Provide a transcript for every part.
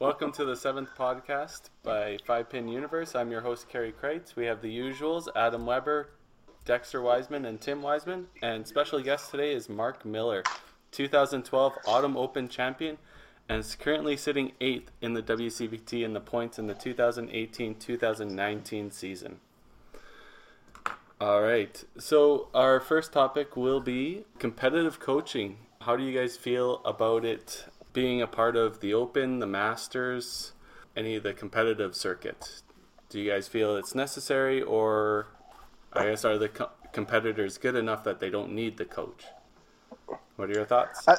Welcome to the seventh podcast by Five Pin Universe. I'm your host, Kerry Kreitz. We have the usuals Adam Weber, Dexter Wiseman, and Tim Wiseman. And special guest today is Mark Miller, 2012 Autumn Open champion, and is currently sitting eighth in the WCBT in the points in the 2018 2019 season. All right, so our first topic will be competitive coaching. How do you guys feel about it being a part of the Open, the Masters, any of the competitive circuit? Do you guys feel it's necessary, or I guess are the co- competitors good enough that they don't need the coach? What are your thoughts? I,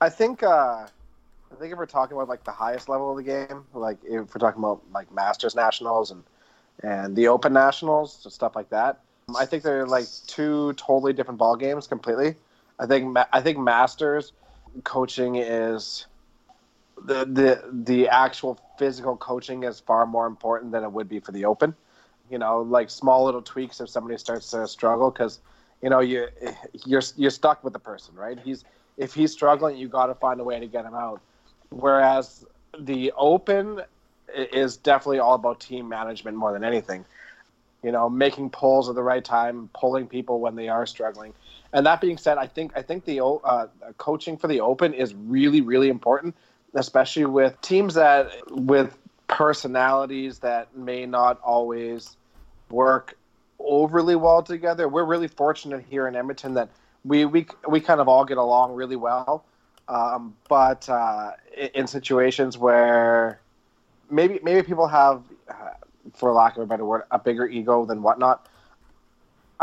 I think uh, I think if we're talking about like the highest level of the game, like if we're talking about like Masters Nationals and and the Open Nationals and stuff like that, I think they're like two totally different ball games completely. I think I think Masters coaching is the the the actual physical coaching is far more important than it would be for the Open. You know, like small little tweaks if somebody starts to struggle because you know you you're you're stuck with the person, right? He's if he's struggling, you got to find a way to get him out. Whereas the Open is definitely all about team management more than anything. You know, making pulls at the right time, pulling people when they are struggling. And that being said, I think I think the uh, coaching for the Open is really really important, especially with teams that with personalities that may not always work overly well together. We're really fortunate here in Edmonton that we we we kind of all get along really well. Um, but uh, in situations where maybe maybe people have, uh, for lack of a better word, a bigger ego than whatnot.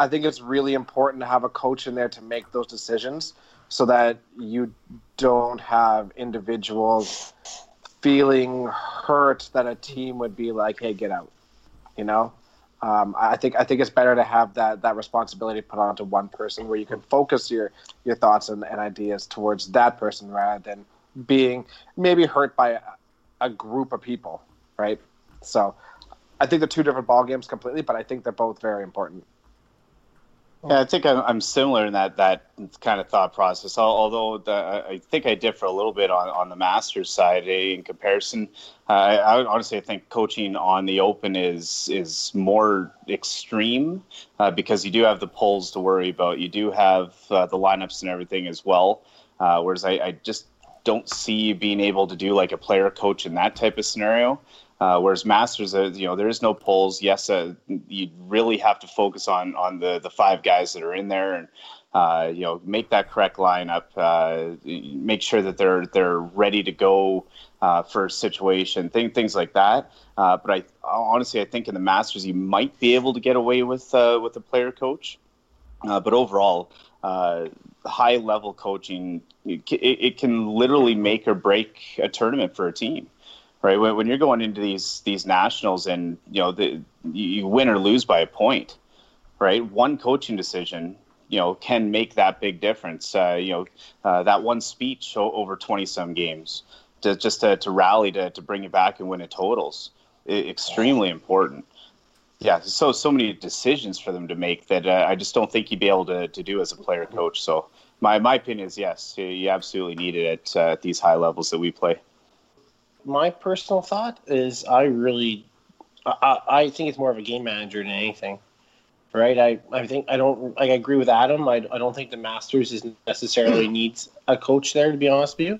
I think it's really important to have a coach in there to make those decisions so that you don't have individuals feeling hurt that a team would be like, "Hey, get out," you know. Um, I think I think it's better to have that that responsibility put onto one person where you can focus your your thoughts and, and ideas towards that person rather than being maybe hurt by a, a group of people, right? So I think they're two different ball games completely, but I think they're both very important. Yeah, I think I'm, I'm similar in that that kind of thought process. Although the, I think I differ a little bit on, on the Masters side eh, in comparison. Uh, I honestly I think coaching on the Open is is more extreme uh, because you do have the polls to worry about. You do have uh, the lineups and everything as well. Uh, whereas I, I just don't see being able to do like a player coach in that type of scenario. Uh, whereas Masters, uh, you know, there is no polls. Yes, uh, you really have to focus on on the the five guys that are in there, and uh, you know, make that correct lineup. Uh, make sure that they're they're ready to go uh, for a situation, thing, things like that. but I honestly, I think in the Masters, you might be able to get away with with a player coach. but overall, high level coaching, it, it can literally make or break a tournament for a team right? When, when you're going into these these nationals and you know the, you win or lose by a point, right? One coaching decision, you know, can make that big difference. Uh, you know, uh, that one speech over twenty some games, to, just to, to rally to to bring you back and win a totals, extremely important. Yeah, so so many decisions for them to make that uh, I just don't think you'd be able to, to do as a player coach. So my my opinion is yes, you absolutely need it at, uh, at these high levels that we play my personal thought is I really, I, I think it's more of a game manager than anything, right? I, I think I don't like I agree with Adam. I, I don't think the Masters is necessarily needs a coach there to be honest with you.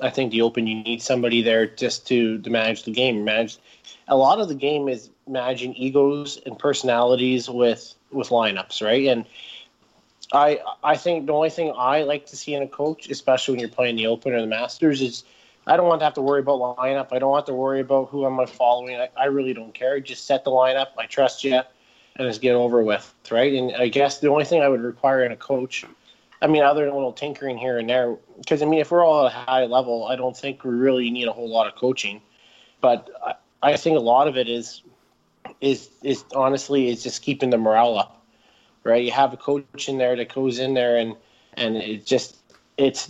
I think the Open you need somebody there just to to manage the game. Manage a lot of the game is managing egos and personalities with with lineups, right? And I I think the only thing I like to see in a coach, especially when you're playing the Open or the Masters, is I don't want to have to worry about lineup. I don't want to worry about who am I following. I, I really don't care. Just set the lineup. I trust you, and just get over with, right? And I guess the only thing I would require in a coach, I mean, other than a little tinkering here and there, because I mean, if we're all at a high level, I don't think we really need a whole lot of coaching. But I, I think a lot of it is, is is honestly is just keeping the morale up, right? You have a coach in there that goes in there and and it just it's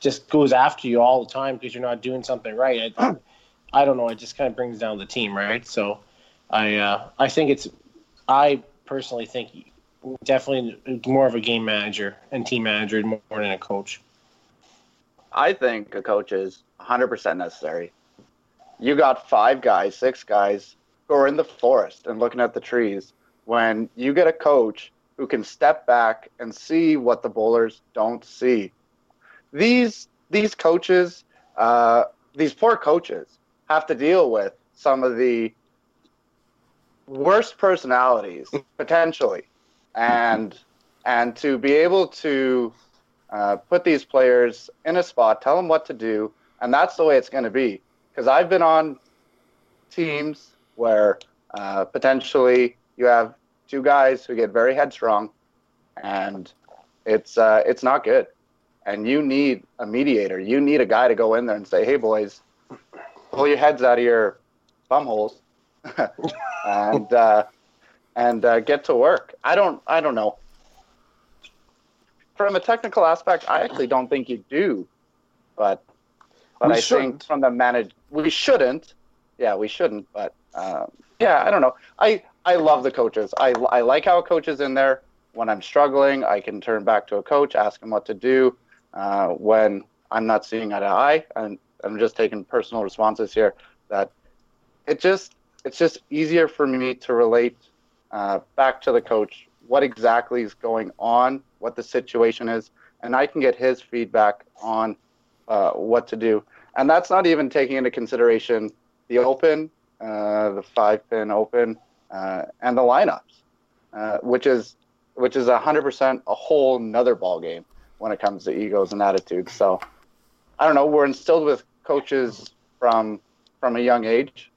just goes after you all the time because you're not doing something right. I, I don't know. It just kind of brings down the team, right? So, I uh, I think it's I personally think definitely more of a game manager and team manager more than a coach. I think a coach is 100% necessary. You got five guys, six guys who are in the forest and looking at the trees. When you get a coach who can step back and see what the bowlers don't see, these these coaches, uh, these poor coaches, have to deal with some of the worst personalities potentially, and and to be able to uh, put these players in a spot, tell them what to do, and that's the way it's going to be. Because I've been on teams where uh, potentially you have two guys who get very headstrong, and it's uh, it's not good. And you need a mediator. You need a guy to go in there and say, "Hey, boys, pull your heads out of your bum holes and uh, and uh, get to work." I don't I don't know. From a technical aspect, I actually don't think you do, but but We I shouldn't. think from the manage we shouldn't. Yeah, we shouldn't. But um, yeah, I don't know. I I love the coaches. I I like how a coach is in there. When I'm struggling, I can turn back to a coach, ask him what to do. Uh, when I'm not seeing eye to eye, and I'm just taking personal responses here. That it just it's just easier for me to relate uh, back to the coach what exactly is going on, what the situation is, and I can get his feedback on uh, what to do. And that's not even taking into consideration the open, uh, the five pin open, uh, and the lineups, uh, which is which is hundred percent a whole nother ball game when it comes to egos and attitudes. So I don't know. We're instilled with coaches from from a young age,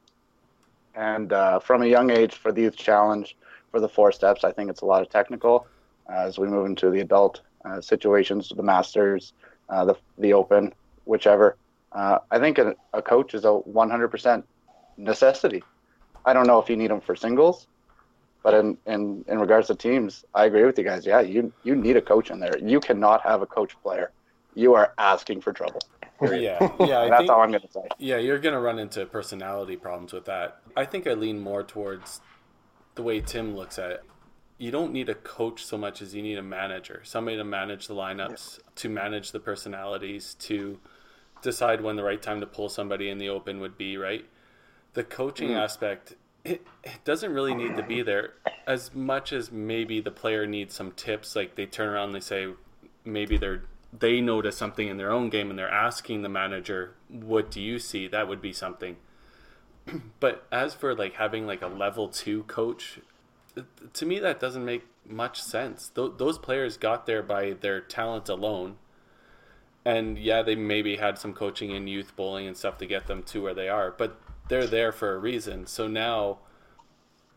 and uh, from a young age for the youth challenge for the four steps. I think it's a lot of technical uh, as we move into the adult uh, situations, the masters, uh, the the open, whichever. I think a, a coach is a 100% necessity. I don't know if you need them for singles, but in, in, in regards to teams, I agree with you guys. Yeah, you you need a coach in there. You cannot have a coach player. You are asking for trouble. Yeah, yeah. I That's think, all I'm going to say. Yeah, you're going to run into personality problems with that. I think I lean more towards the way Tim looks at it. You don't need a coach so much as you need a manager, somebody to manage the lineups, to manage the personalities, to decide when the right time to pull somebody in the open would be, right? The coaching hmm. aspect, it, it doesn't really need to be there as much as maybe the player needs some tips. Like they turn around and they say, maybe they're they notice something in their own game and they're asking the manager, "What do you see?" That would be something. but as for like having like a level two coach, to me that doesn't make much sense. Th- those players got there by their talent alone, and yeah, they maybe had some coaching in youth bowling and stuff to get them to where they are, but they're there for a reason. So now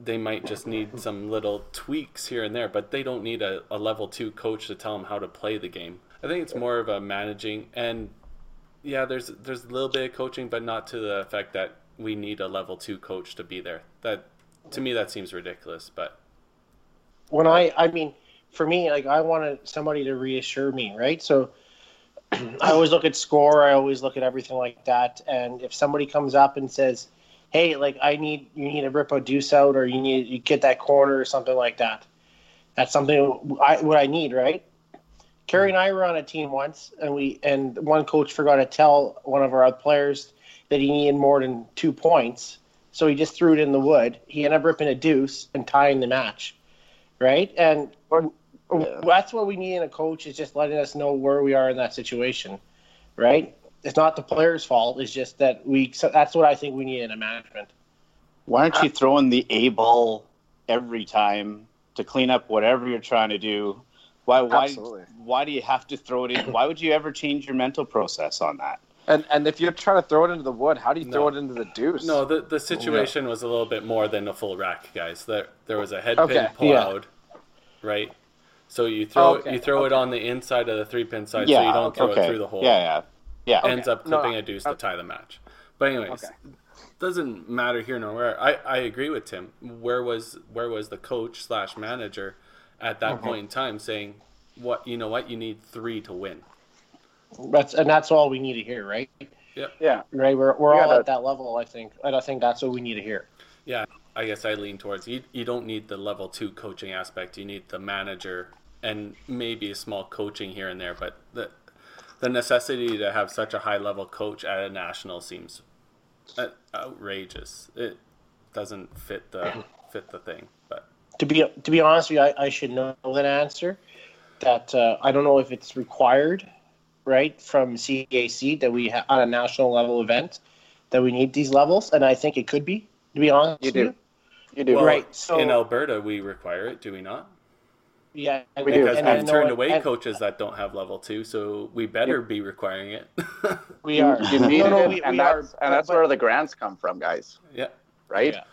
they might just need some little tweaks here and there, but they don't need a, a level two coach to tell them how to play the game. I think it's more of a managing and yeah, there's there's a little bit of coaching, but not to the effect that we need a level two coach to be there. That to me that seems ridiculous, but when I, I mean, for me, like I wanted somebody to reassure me, right? So I always look at score. I always look at everything like that. And if somebody comes up and says, "Hey, like I need you need to rip a deuce out, or you need you get that corner or something like that," that's something I what I need, right? Kerry and I were on a team once, and we and one coach forgot to tell one of our players that he needed more than two points, so he just threw it in the wood. He ended up ripping a deuce and tying the match, right? And that's what we need in a coach is just letting us know where we are in that situation, right? It's not the player's fault. It's just that we. So that's what I think we need in a management. Why aren't uh, you throwing the A ball every time to clean up whatever you're trying to do? Why why Absolutely. why do you have to throw it in? Why would you ever change your mental process on that? And and if you're trying to throw it into the wood, how do you throw it into the deuce? no, the the situation was a little bit more than a full rack, guys. There there was a head Okay, pin pull yeah. out, right? So you throw Okay, you throw it on the inside of the three pin side, so you don't throw okay. it through the hole. Yeah, yeah, yeah. ends up No, clipping no, a deuce to oh. tie the match. But anyways, Okay. doesn't matter here nor where. I, I agree with Tim. Where was where was the coach slash manager at that mm-hmm. point in time saying, "What you know? What you need three to win." That's and that's all we need to hear, right? Yeah. Yeah. Right. We're we're You all gotta- at that level. I think. And I think that's what we need to hear. Yeah, I guess I lean towards you. You don't need the level two coaching aspect. You need the manager and maybe a small coaching here and there. But the the necessity to have such a high level coach at a national seems uh, outrageous. It doesn't fit the fit the thing. But To be to be honest with you, I, I should know that answer. That uh, I don't know if it's required, right, from CAC that we ha- on a national level event that we need these levels, and I think it could be. To be honest, You with do. you. You do. well, Right, so- in Alberta, we require it, do we not? Yeah, and, we do. because and we've turned away and coaches that don't have level two, so we better be requiring it. We are. You need no, no, it, we, and we that's are, and that's but- where the grants come from, guys. yeah. Right? Yeah.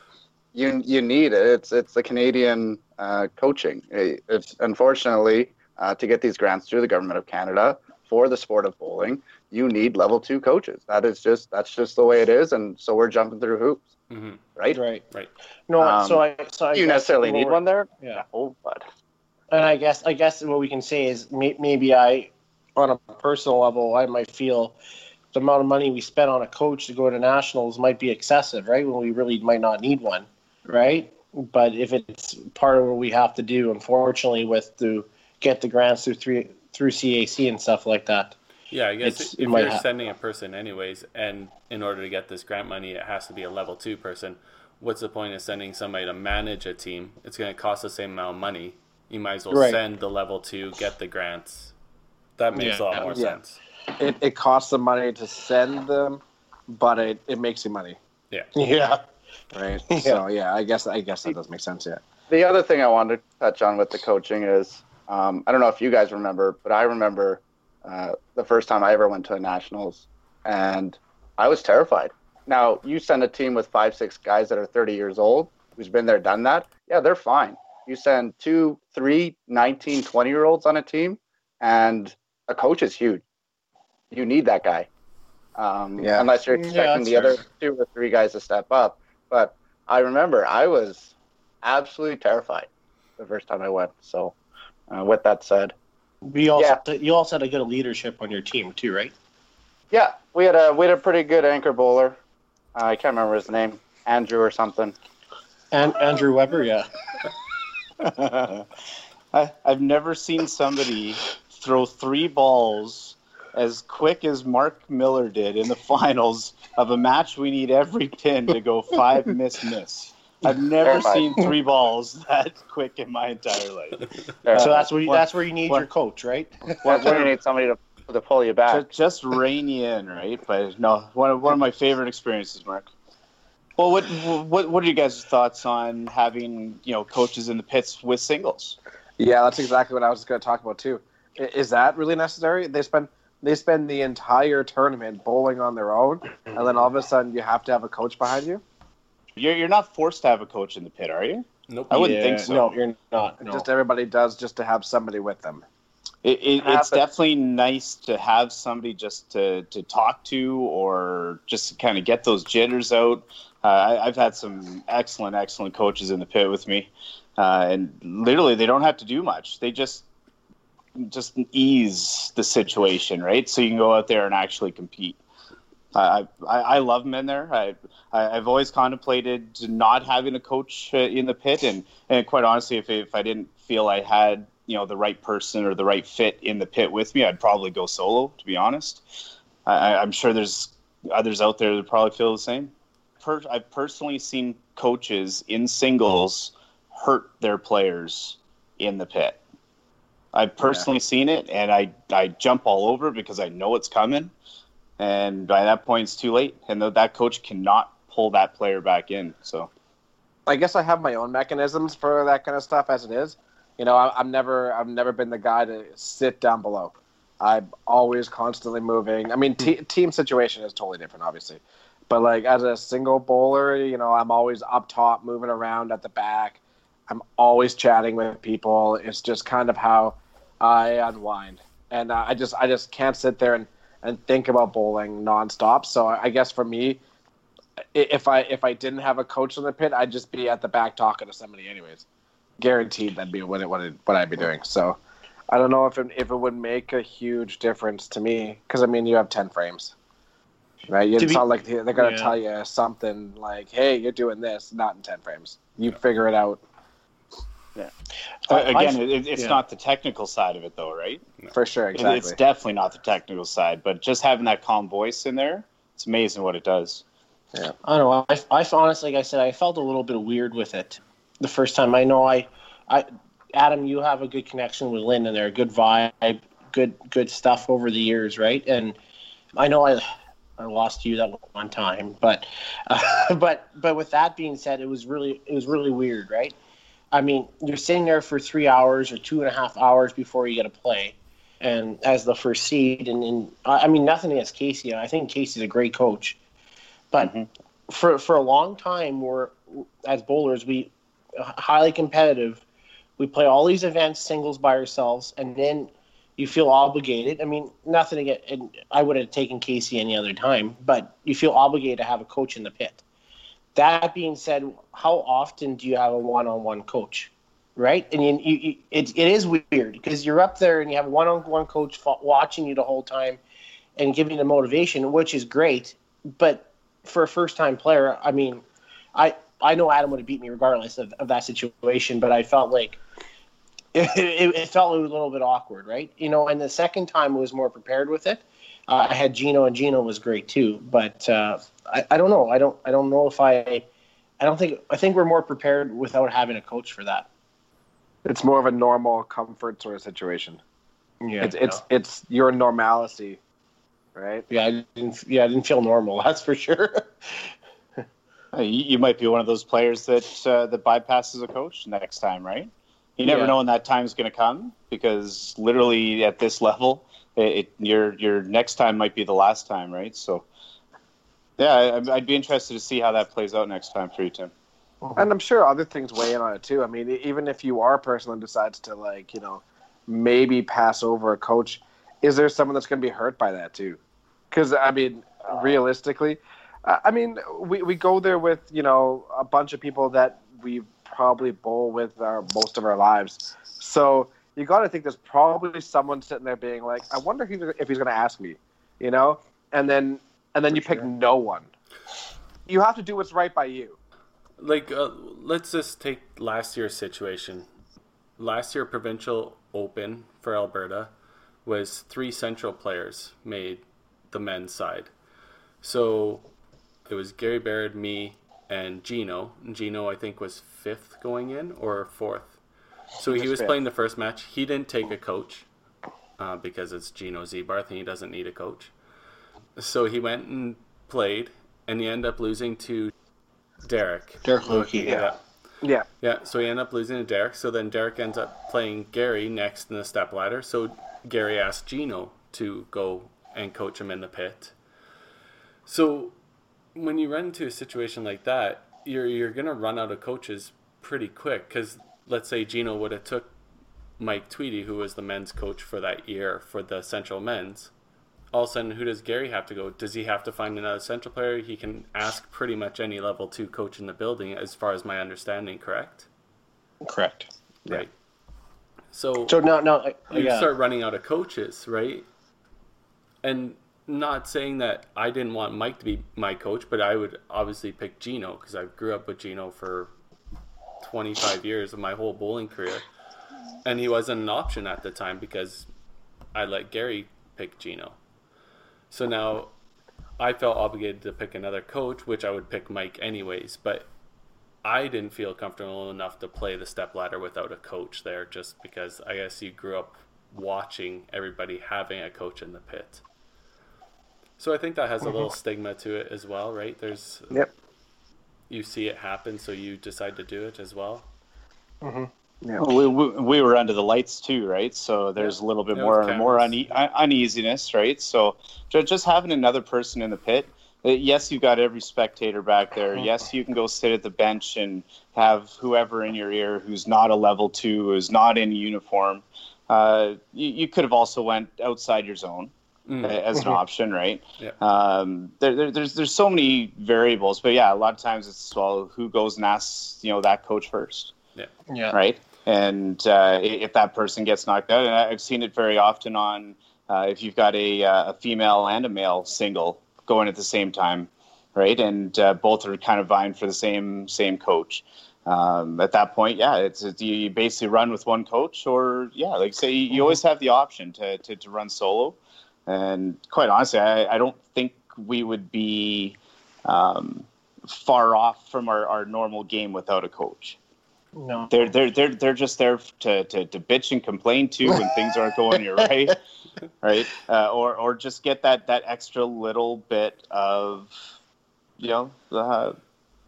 You you need it. It's it's the Canadian uh, coaching. It's unfortunately uh, to get these grants through the government of Canada for the sport of bowling, you need level two coaches. That is just that's just the way it is, and so we're jumping through hoops, hmm right? right. Right. No, Um, so I so I you necessarily need one there? Yeah. No, but And I guess I guess what we can say is may, maybe I, on a personal level, I might feel the amount of money we spent on a coach to go to nationals might be excessive, right? When we really might not need one, right? But if it's part of what we have to do, unfortunately, with to get the grants through three through CAC and stuff like that. Yeah, I guess It's- if it you're sending a person anyways, and in order to get this grant money, it has to be a level two person. What's the point of sending somebody to manage a team? It's going to cost the same amount of money. You might as well Right. send the level two, get the grants. That makes a lot more Yeah. sense. It, it costs them money to send them, but it, it makes you money, Yeah. Yeah. right? Yeah. So yeah, I guess I guess that does make sense. Yeah. the other thing I wanted to touch on with the coaching is um, I don't know if you guys remember, but I remember uh, the first time I ever went to a nationals, and I was terrified. Now you send a team with five, six guys that are 30 years old, who's been there, done that. Yeah, they're fine. You send two, three, 19, 20 year olds on a team, and a coach is huge. You need that guy. Um, Yeah. Unless you're expecting that's the other two or three guys to step up. But I remember I was absolutely terrified the first time I went. So, uh, with that said, We also you also had a good leadership on your team too, right? yeah, we had a we had a pretty good anchor bowler. Uh, I can't remember his name, Andrew or something. And Andrew Weber, yeah. I, I've never seen somebody throw three balls as quick as Mark Miller did in the finals of a match we need every pin to go five miss miss. I've never Terrified. seen three balls that quick in my entire life. There. So that's where you, that's where you need what- your coach, right? that's when you need somebody to to pull you back. Just, just rein you in, right? But no, one of, one of my favorite experiences, Mark. Well, what what what are you guys' thoughts on having you know coaches in the pits with singles? Yeah, that's exactly what I was going to talk about too. Is that really necessary? They spend they spend the entire tournament bowling on their own, and then all of a sudden you have to have a coach behind you. You're you're not forced to have a coach in the pit, are you? Nope. I wouldn't Yeah, think so. No, you're not. No. Just everybody does just to have somebody with them. It, it, it's definitely nice to have somebody just to, to talk to or just to kind of get those jitters out. Uh, I, I've had some excellent, excellent coaches in the pit with me, uh, and literally they don't have to do much. They just just ease the situation, right? So you can go out there and actually compete. I, I, I love them in there. I, I, I've always contemplated not having a coach uh, in the pit, and, and quite honestly, if, if I didn't feel I had you know the right person or the right fit in the pit with me, I'd probably go solo. To be honest, I, I'm sure there's others out there that probably feel the same. Per, I've personally seen coaches in singles hurt their players in the pit. I've personally seen it, and I I jump all over it because I know it's coming, and by that point it's too late, and th- that coach cannot pull that player back in. So I guess I have my own mechanisms for that kind of stuff as it is. You know, I, I'm never I've never been the guy to sit down below. I'm always constantly moving. I mean, te- team situation is totally different, obviously, but like as a single bowler, you know, I'm always up top, moving around at the back. I'm always chatting with people. It's just kind of how I unwind, and uh, I just I just can't sit there and, and think about bowling nonstop. So I guess for me, if I if I didn't have a coach in the pit, I'd just be at the back talking to somebody, anyways. Guaranteed, that'd be what it, what, it, what I'd be doing. So I don't know if it, if it would make a huge difference to me because I mean you have ten frames, right? It's To not like they're gonna Yeah. tell you something like, "Hey, you're doing this," not in ten frames. You figure it out. Uh, again, I- it, it's yeah. not the technical side of it, though, right? For sure, It- exactly. It's definitely not the technical side, but just having that calm voice in there, it's amazing what it does. Yeah. I don't know. I, I honestly, like I said, I felt a little bit weird with it the first time. I know I, I, Adam, you have a good connection with Lynn, and they're a good vibe, good good stuff over the years, right? And I know I, I lost you that one time, but, uh, but but with that being said, it was really it was really weird, right? I mean, you're sitting there for three hours or two and a half hours before you get to play, and as the first seed, and, and I mean nothing against Casey. I think Casey's a great coach, but Mhm. for for a long time, we're as bowlers we highly competitive. We play all these events singles by ourselves, and then you feel obligated. I mean, nothing. And I would have taken Casey any other time, but you feel obligated to have a coach in the pit. That being said, how often do you have a one-on-one coach, right? And you, you, you, it, it is weird because you're up there and you have a one-on-one coach watching you the whole time and giving the motivation, which is great. But for a first-time player, I mean, I I know Adam would have beat me regardless of, of that situation, but I felt like it, it, it felt a little bit awkward, right? You know, and the second time I was more prepared with it. Uh, I had Gino, and Gino was great too. But uh, I, I don't know. I don't. I don't know if I. I don't think. I think we're more prepared without having a coach for that. it's more of a normal comfort sort of situation. Yeah. it's it's it's your normalcy, right? yeah. I didn't. Yeah. I didn't feel normal. That's for sure. Uh, You, you might be one of those players that uh, that bypasses a coach next time, right? You never Yeah. know when that time's going to come because literally at this level, it, it, your your next time might be the last time, right? So, yeah, I, I'd be interested to see how that plays out next time for you, Tim. And I'm sure other things weigh in on it too. I mean, even if you are a person that decides to like, you know, maybe pass over a coach, is there someone that's going to be hurt by that too? Because I mean, realistically, I I mean, we we go there with you know a bunch of people that we probably bowl with our most of our lives. So you got to think there's probably someone sitting there being like, I wonder if he's, if he's going to ask me, you know, and then and then you pick no one. You have to do what's right by you. Like, uh, let's just take last year's situation. Last year, provincial open for Alberta was three central players made the men's side. So it was Gary Baird, me, and Gino. Gino, I think, was fifth going in or fourth. So he was was fifth. playing the first match. He didn't take a coach uh, because it's Gino Zebarth and he doesn't need a coach. So he went and played, and he ended up losing to Derek. Derek Lukey, yeah. Yeah. Yeah, so he ended up losing to Derek. So then Derek ends up playing Gary next in the step ladder. So Gary asked Gino to go and coach him in the pit. So when you run into a situation like that, you're you're gonna run out of coaches pretty quick. Because let's say Gino would have took Mike Tweedy, who was the men's coach for that year for the Central Men's. All of a sudden, who does Gary have to go? Does he have to find another central player? He can ask pretty much any level two coach in the building, as far as my understanding, correct? Correct. Right. So, So no, no. I- you yeah. start running out of coaches, right? And not saying that I didn't want Mike to be my coach, but I would obviously pick Gino because I grew up with Gino for 25 years of my whole bowling career. And he wasn't an option at the time because I let Gary pick Gino. So now I felt obligated to pick another coach, which I would pick Mike anyways, but I didn't feel comfortable enough to play the step ladder without a coach there just because I guess you grew up watching everybody having a coach in the pit. So I think that has a little stigma to it as well, right? There's Yep. you see it happen, so you decide to do it as well. Yeah. Well, we, we, we were under the lights too, right? So there's a little bit Yeah, more more cameras. une- uneasiness, right? So just having another person in the pit. uh, Yes, you've got every spectator back there. Yes, you can go sit at the bench and have whoever in your ear who's not a level two, who's not in uniform. Uh, you, you could have also went outside your zone Mm. as an option, right? Yeah. Um, there, there, there's there's so many variables, but yeah, a lot of times it's well, who goes and asks you know that coach first yeah. Yeah. right? And uh, if that person gets knocked out, and I've seen it very often on uh, if you've got a, uh, a female and a male single going at the same time, right? And uh, both are kind of vying for the same same coach. um, at that point, yeah, it's, it's you, you basically run with one coach, or yeah, like say you, you always have the option to, to, to run solo. And quite honestly, I, I don't think we would be um, far off from our, our normal game without a coach. No. They're they're they're they're just there to, to, to bitch and complain to when things aren't going your way, right? Uh, or or just get that, that extra little bit of, you know, uh,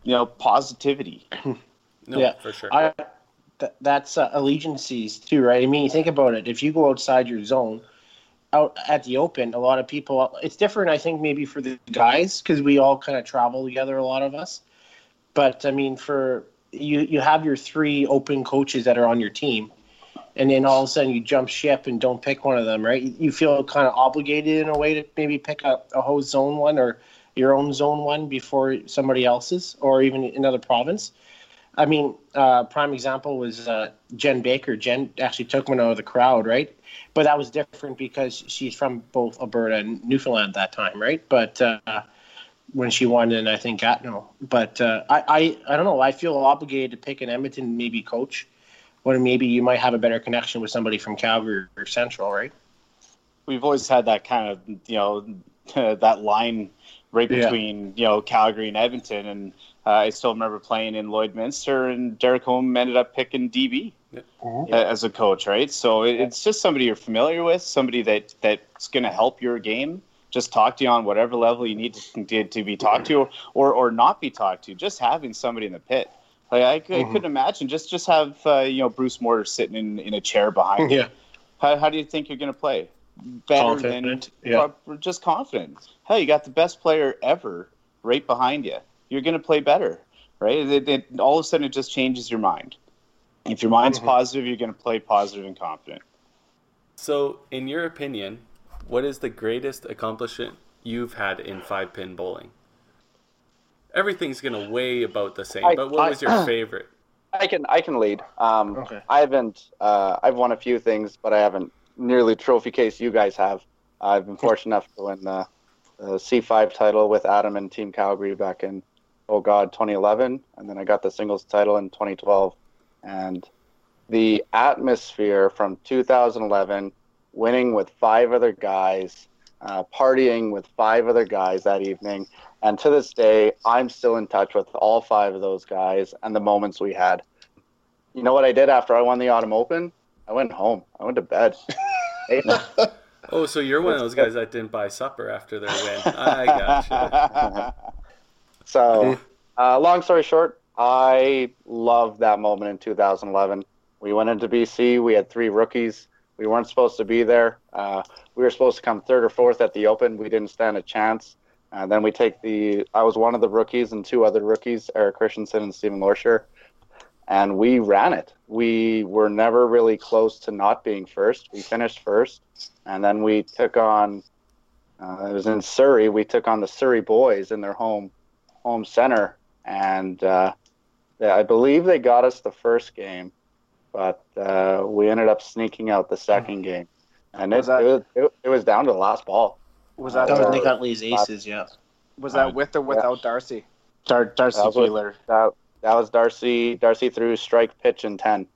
you know, positivity. No, Yeah. for sure. I, th- that's uh, allegiances too, right? I mean, you think about it. If you go outside your zone, out at the open, a lot of people. It's different, I think, maybe for the guys because we all kind of travel together. A lot of us, but I mean, for you, you have your three open coaches that are on your team, and then all of a sudden you jump ship and don't pick one of them, right? You feel kind of obligated in a way to maybe pick a, a host zone one or your own zone one before somebody else's or even another province. I mean, uh, prime example was uh, Jen Baker. Jen actually took one out of the crowd, right? But that was different because she's from both Alberta and Newfoundland at that time, right? But uh, when she won in, I think, Gatineau. But uh, I, I, I don't know. I feel obligated to pick an Edmonton maybe coach when maybe you might have a better connection with somebody from Calgary or Central, right? We've always had that kind of you know that line right Yeah. between you know Calgary and Edmonton, and uh, I still remember playing in Lloydminster, and Derek Holm ended up picking DB Mhm. a- as a coach, right? So it, it's just somebody you're familiar with, somebody that that's going to help your game. Just talk to you on whatever level you need to, to, to be talked to, or or not be talked to. Just having somebody in the pit, like I, c- I couldn't imagine. Just just have uh, you know Bruce Mortar sitting in, in a chair behind you. Yeah. How, how do you think you're going to play? Better Confident, than yeah. just confident. Hell, you got the best player ever right behind you. You're going to play better, right? It, it, all of a sudden, it just changes your mind. If your mind's Mhm. positive, you're going to play positive and confident. So, in your opinion, what is the greatest accomplishment you've had in five pin bowling? Everything's gonna weigh about the same, I- but what I- was your favorite? I can I can lead. Um, Okay. I haven't. Uh, I've won a few things, but I haven't nearly trophy case you guys have. I've been fortunate enough to win the, the C5 title with Adam and Team Calgary back in oh god 2011, and then I got the singles title in 2012. And the atmosphere from 2011, winning with five other guys, uh, partying with five other guys that evening, and to this day, I'm still in touch with all five of those guys and the moments we had. You know what I did after I won the Autumn Open? I went home. I went to bed. Oh, so you're one of those guys that didn't buy supper after their win. I gotcha. so, uh, long story short, I loved that moment in 2011. We went into BC. We had three rookies. We weren't supposed to be there. Uh, we were supposed to come third or fourth at the Open. We didn't stand a chance. And then we take the. I was one of the rookies and two other rookies, Eric Christensen and Stephen Lorsher, and we ran it. We were never really close to not being first. We finished first, and then we took on. Uh, it was in Surrey. We took on the Surrey boys in their home home center, and uh, I believe they got us the first game, but uh, we ended up sneaking out the second game, and it, Was that- it, was, it, it was down to the last ball. Was that That was uh, Nick Utley's aces, yeah. was that with or without Darcy? Dar- Darcy That was what- That that was Darcy. Darcy threw strike, pitch, and ten.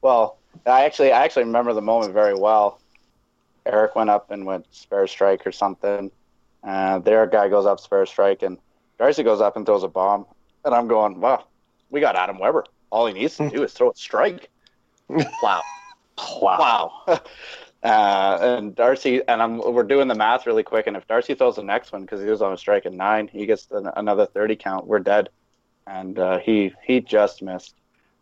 Well, I actually I actually remember the moment very well. Eric went up and went spare strike or something. Uh, their guy goes up spare strike, and Darcy goes up and throws a bomb. And I'm going, wow, we got Adam Weber. All he needs to do is throw a strike. wow. Wow. Uh, and Darcy and I'm we're doing the math really quick. And if Darcy throws the next one because he was on a strike at nine, he gets an, another thirty count. We're dead. And uh, he he just missed.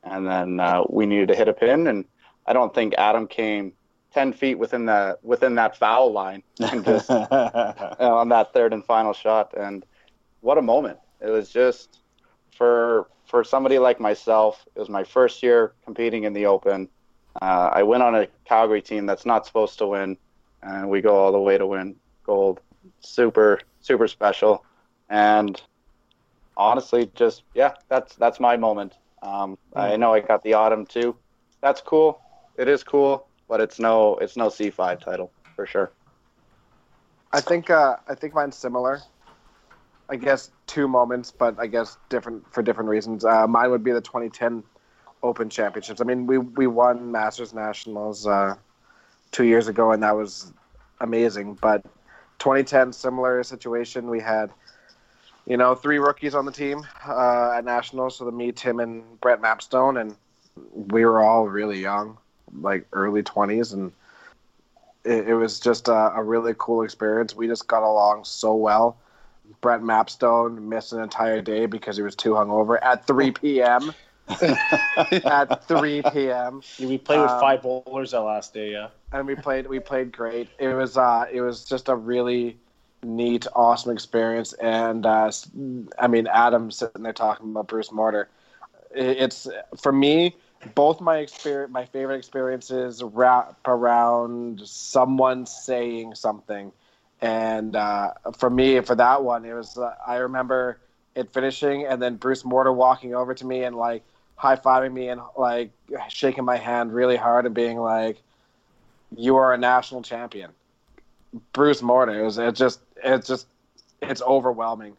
And then uh, we needed to hit a pin, and I don't think Adam came ten feet within the within that foul line and just uh, on that third and final shot. And what a moment! It was just for for somebody like myself. It was my first year competing in the Open. Uh, I went on a Calgary team that's not supposed to win, and we go all the way to win gold. Super super special, and honestly, just yeah, that's that's my moment. Um, I know I got the autumn too. That's cool. It is cool, but it's no it's no C five title for sure. I think uh, I think mine's similar. I guess two moments, but I guess different for different reasons. Uh, mine would be the 2010 Open Championships. I mean, we we won Masters Nationals uh, two years ago, and that was amazing. But 2010, similar situation. We had, you know, three rookies on the team uh, at Nationals. So the me, Tim, and Brett Mapstone, and we were all really young, like early 20s, and it, it was just a, a really cool experience. We just got along so well. Brett Mapstone missed an entire day because he was too hungover at 3 p.m. at 3 p.m. We played with Um, five bowlers that last day. Yeah. and we played we played great. It was uh it was just a really neat, awesome experience. And uh, s- I mean, Adam sitting there talking about Bruce Mortar. It's for me both my experience, my favorite experiences wrap around someone saying something. And uh, for me, for that one, it was uh, I remember it finishing, and then Bruce Mortar walking over to me and like high fiving me and like shaking my hand really hard and being like, "You are a national champion." Bruce Mortar. It was it just it's just it's overwhelming,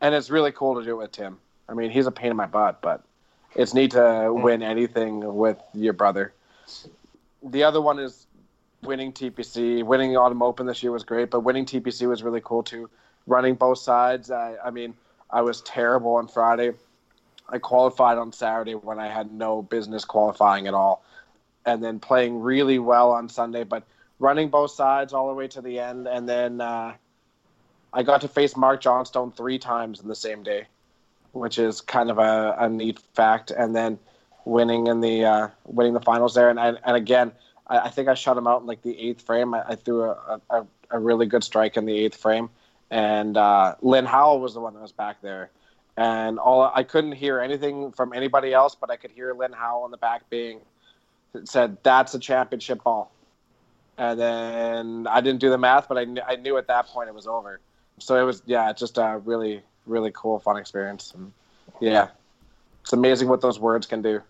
and it's really cool to do it with Tim. I mean, he's a pain in my butt, but it's neat to win anything with your brother. The other one is winning TPC. Winning the Autumn Open this year was great, but winning TPC was really cool too. Running both sides. I, I mean, I was terrible on Friday. I qualified on Saturday when I had no business qualifying at all, and then playing really well on Sunday. But running both sides all the way to the end, and then uh, I got to face Mark Johnstone three times in the same day, which is kind of a, a neat fact. And then winning in the uh, winning the finals there, and and, and again, I, I think I shut him out in like the eighth frame. I, I threw a, a, a really good strike in the eighth frame, and uh, Lynn Howell was the one that was back there. And all I couldn't hear anything from anybody else, but I could hear Lynn Howell in the back being said, "That's a championship ball." And then I didn't do the math, but I, kn- I knew at that point it was over. So it was, yeah, just a really, really cool, fun experience. And yeah, it's amazing what those words can do.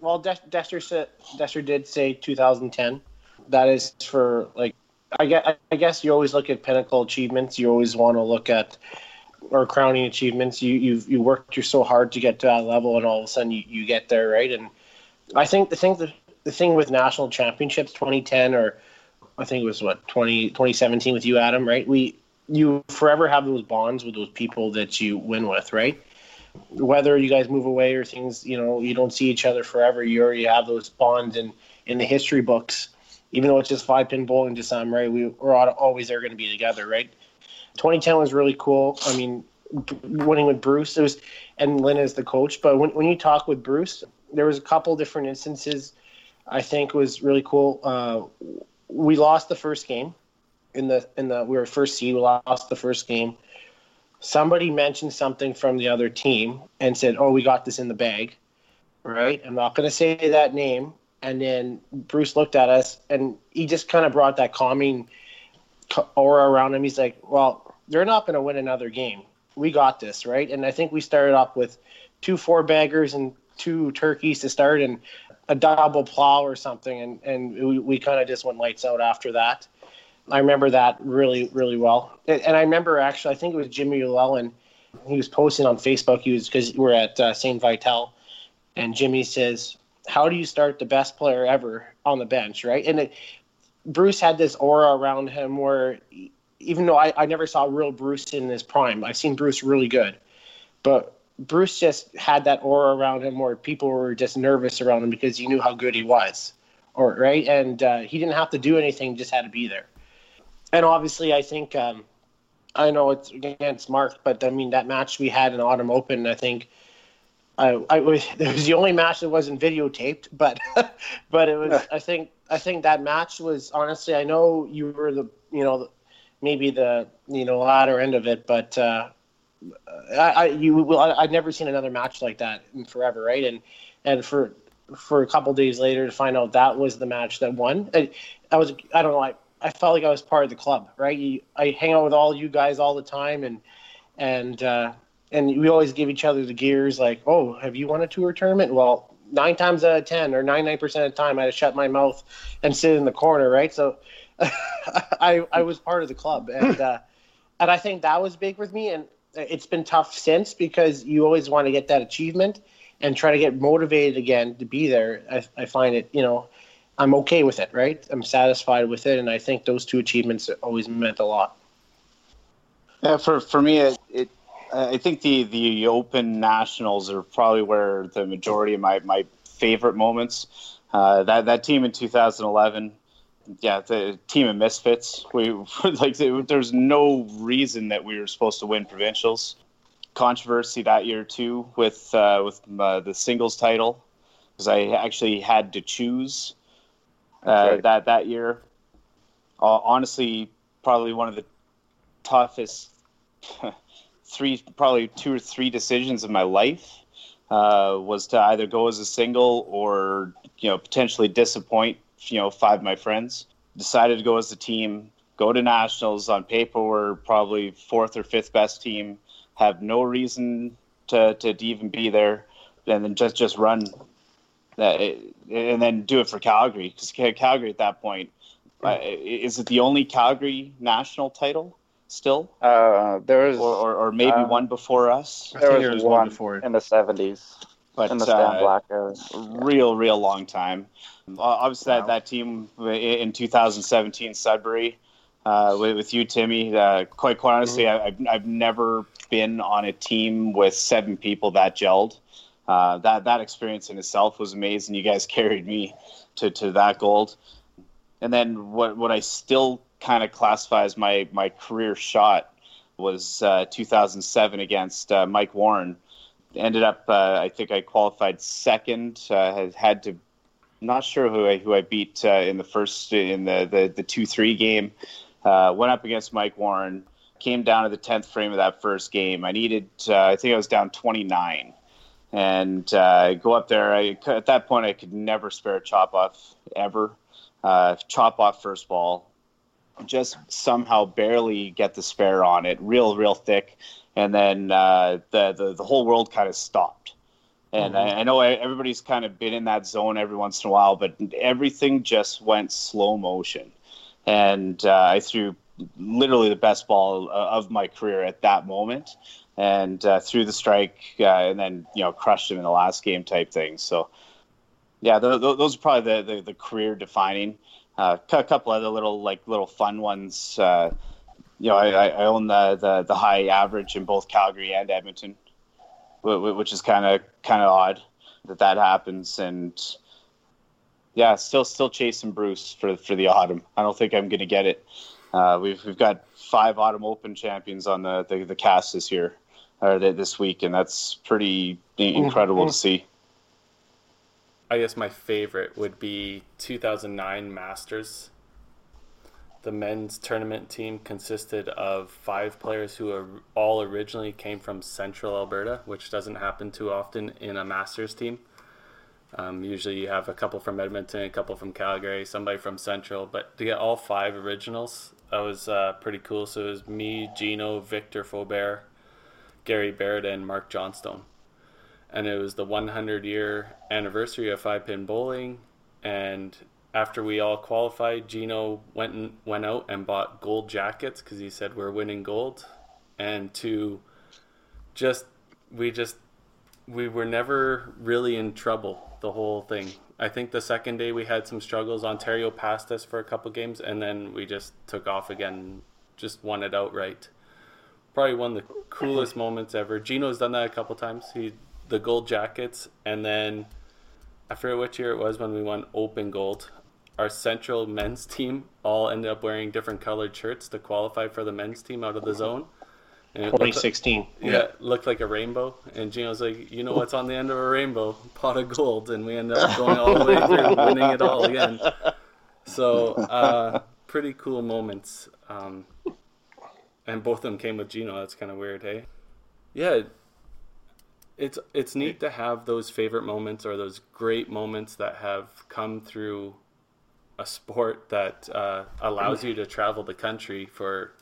Well, Des- Dexter said Dexter did say 2010. That is for like I guess, I guess you always look at pinnacle achievements. You always want to look at or crowning achievements. You you've you worked you so hard to get to that level, and all of a sudden you, you get there, right? And I think the thing the, the thing with national championships 2010 or I think it was what 20, 2017 with you, Adam, right? We you forever have those bonds with those people that you win with, right? Whether you guys move away or things, you know, you don't see each other forever. You already have those bonds in in the history books. Even though it's just five pin bowling to some, right? We, we're always there going to be together, right? 2010 was really cool. I mean, winning with Bruce, it was, and Lynn is the coach. But when, when you talk with Bruce, there was a couple different instances. I think was really cool. Uh, we lost the first game in the in the we were first seed. We lost the first game. Somebody mentioned something from the other team and said, "Oh, we got this in the bag." Right? I'm not going to say that name. And then Bruce looked at us and he just kind of brought that calming aura around him. He's like, "Well, they're not going to win another game. We got this, right?" And I think we started off with two four baggers and two turkeys to start, and a double plow or something, and and we, we kind of just went lights out after that. I remember that really really well, and, I remember actually I think it was Jimmy Llewellyn. He was posting on Facebook. He was because we're at uh, Saint Vital, and Jimmy says, "How do you start the best player ever on the bench?" Right, and it, Bruce had this aura around him where even though I, I never saw real Bruce in his prime, I've seen Bruce really good, but Bruce just had that aura around him where people were just nervous around him because he knew how good he was, or right, and uh, he didn't have to do anything, just had to be there. And obviously, I think um, I know it's against Mark, but I mean that match we had in Autumn Open, I think. I, I was it was the only match that wasn't videotaped, but but it was I think I think that match was honestly I know you were the you know maybe the you know latter end of it, but uh, I, I you will I, I've never seen another match like that in forever, right? And and for for a couple days later to find out that was the match that won, I, I was I don't know I I felt like I was part of the club, right? You, I hang out with all you guys all the time, and and uh, and we always give each other the gears, like, oh, have you won a tour tournament? Well, nine times out of ten, or ninety nine percent of the time, I had to shut my mouth and sit in the corner, right? So I I was part of the club, and uh, and I think that was big with me. And it's been tough since because you always want to get that achievement and try to get motivated again to be there. I, I find it, you know, I'm okay with it, right? I'm satisfied with it, and I think those two achievements always meant a lot. Yeah, for for me, it, it I think the the Open Nationals are probably where the majority of my my favorite moments. Uh, that that team in 2011, yeah, the team of misfits. We like there's no reason that we were supposed to win provincials. Controversy that year too with uh, with uh, the singles title because I actually had to choose right. that that year. Uh, honestly, probably one of the toughest three, probably two or three decisions of my life uh, was to either go as a single or you know potentially disappoint you know five of my friends. Decided to go as a team, go to nationals. On paper, we're probably fourth or fifth best team. Have no reason to, to even be there, and then just just run, that, and then do it for Calgary because Calgary at that point uh, is it the only Calgary national title? still? Uh, there was, or, or, or maybe uh, one before us. There was, there was, one, before in the seventies, but in the Stan uh, Black era. Real, real long time. Obviously, wow. that, that team in 2017 Sudbury. Uh, with, with, you, Timmy. Uh, quite quite honestly, mm-hmm. I, have I've never been on a team with seven people that gelled. Uh, that that experience in itself was amazing. You guys carried me to, to that gold. And then what what I still kind of classify as my my career shot was uh, 2007 against uh, Mike Warren. Ended up, uh, I think I qualified second. Uh, had to, not sure who I who I beat uh, in the first in the the, the two three game. Went up against Mike Warren. Came down to the tenth frame of that first game. I needed, I think I was down 29 and uh, go up there. I, at that point, I could never spare a chop off ever. Uh, chop off first ball, just somehow barely get the spare on it, real, real thick, and then uh, the, the the whole world kind of stopped. And mm-hmm. I, I, know everybody's kind of been in that zone every once in a while, but everything just went slow motion, and uh, I threw literally the best ball uh, of my career at that moment, and uh, threw the strike, uh, and then you know crushed him in the last game type thing. So. Yeah, th- th- those are probably the, the, the career defining uh, a couple other little like little fun ones. Uh, you know, I, I own the, the, the high average in both Calgary and Edmonton, which is kind of kind of odd that that happens. And yeah, still still chasing Bruce for for the autumn. I don't think I'm going to get it. Uh, we've we've got five autumn open champions on the the, the cast this year or this week, and that's pretty incredible to see. I guess my favorite would be 2009 Masters. The men's tournament team consisted of five players who all originally came from central Alberta, which doesn't happen too often in a Masters team. Um, usually you have a couple from Edmonton, a couple from Calgary, somebody from Central, but to get all five originals, that was uh, pretty cool. So it was me, Gino, Victor Faubert, Gary Barrett, and Mark Johnstone and it was the 100 year anniversary of five pin bowling. And after we all qualified, Gino went and went out and bought gold jackets because he said we're winning gold, and to just we just we were never really in trouble the whole thing. I think the second day we had some struggles. Ontario passed us for a couple games, and then we just took off again, just won it outright. Probably one of the coolest moments ever. Gino's done that a couple times. He the gold jackets, and then I forget which year it was when we won open gold. Our central men's team all ended up wearing different colored shirts to qualify for the men's team out of the zone. And 2016. Looked, yeah, it looked like a rainbow. And Gino's like, you know what's on the end of a rainbow? Pot of gold. And we ended up going all the way through, winning it all again. So, uh, pretty cool moments. Um, and both of them came with Gino. That's kind of weird, hey? Yeah, it's it's neat to have those favorite moments or those great moments that have come through a sport that uh, allows you to travel the country for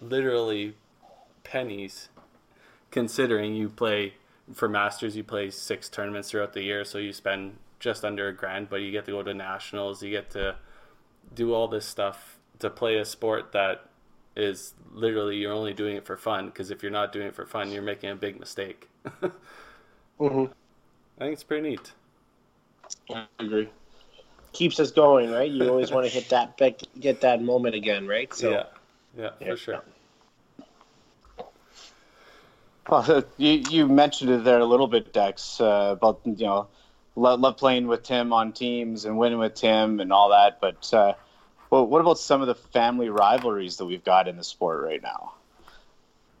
literally pennies considering you play for masters you play six tournaments throughout the year so you spend just under a grand but you get to go to nationals you get to do all this stuff to play a sport that is literally you're only doing it for fun because if you're not doing it for fun, you're making a big mistake. hmm I think it's pretty neat. I agree. Keeps us going, right? You always want to hit that back, get that moment again, right? So yeah, yeah, Yeah. for sure. Well, you you mentioned it there a little bit, Dex, uh, about you know love, love playing with Tim on teams and winning with Tim and all that. But uh, well, what about some of the family rivalries that we've got in the sport right now?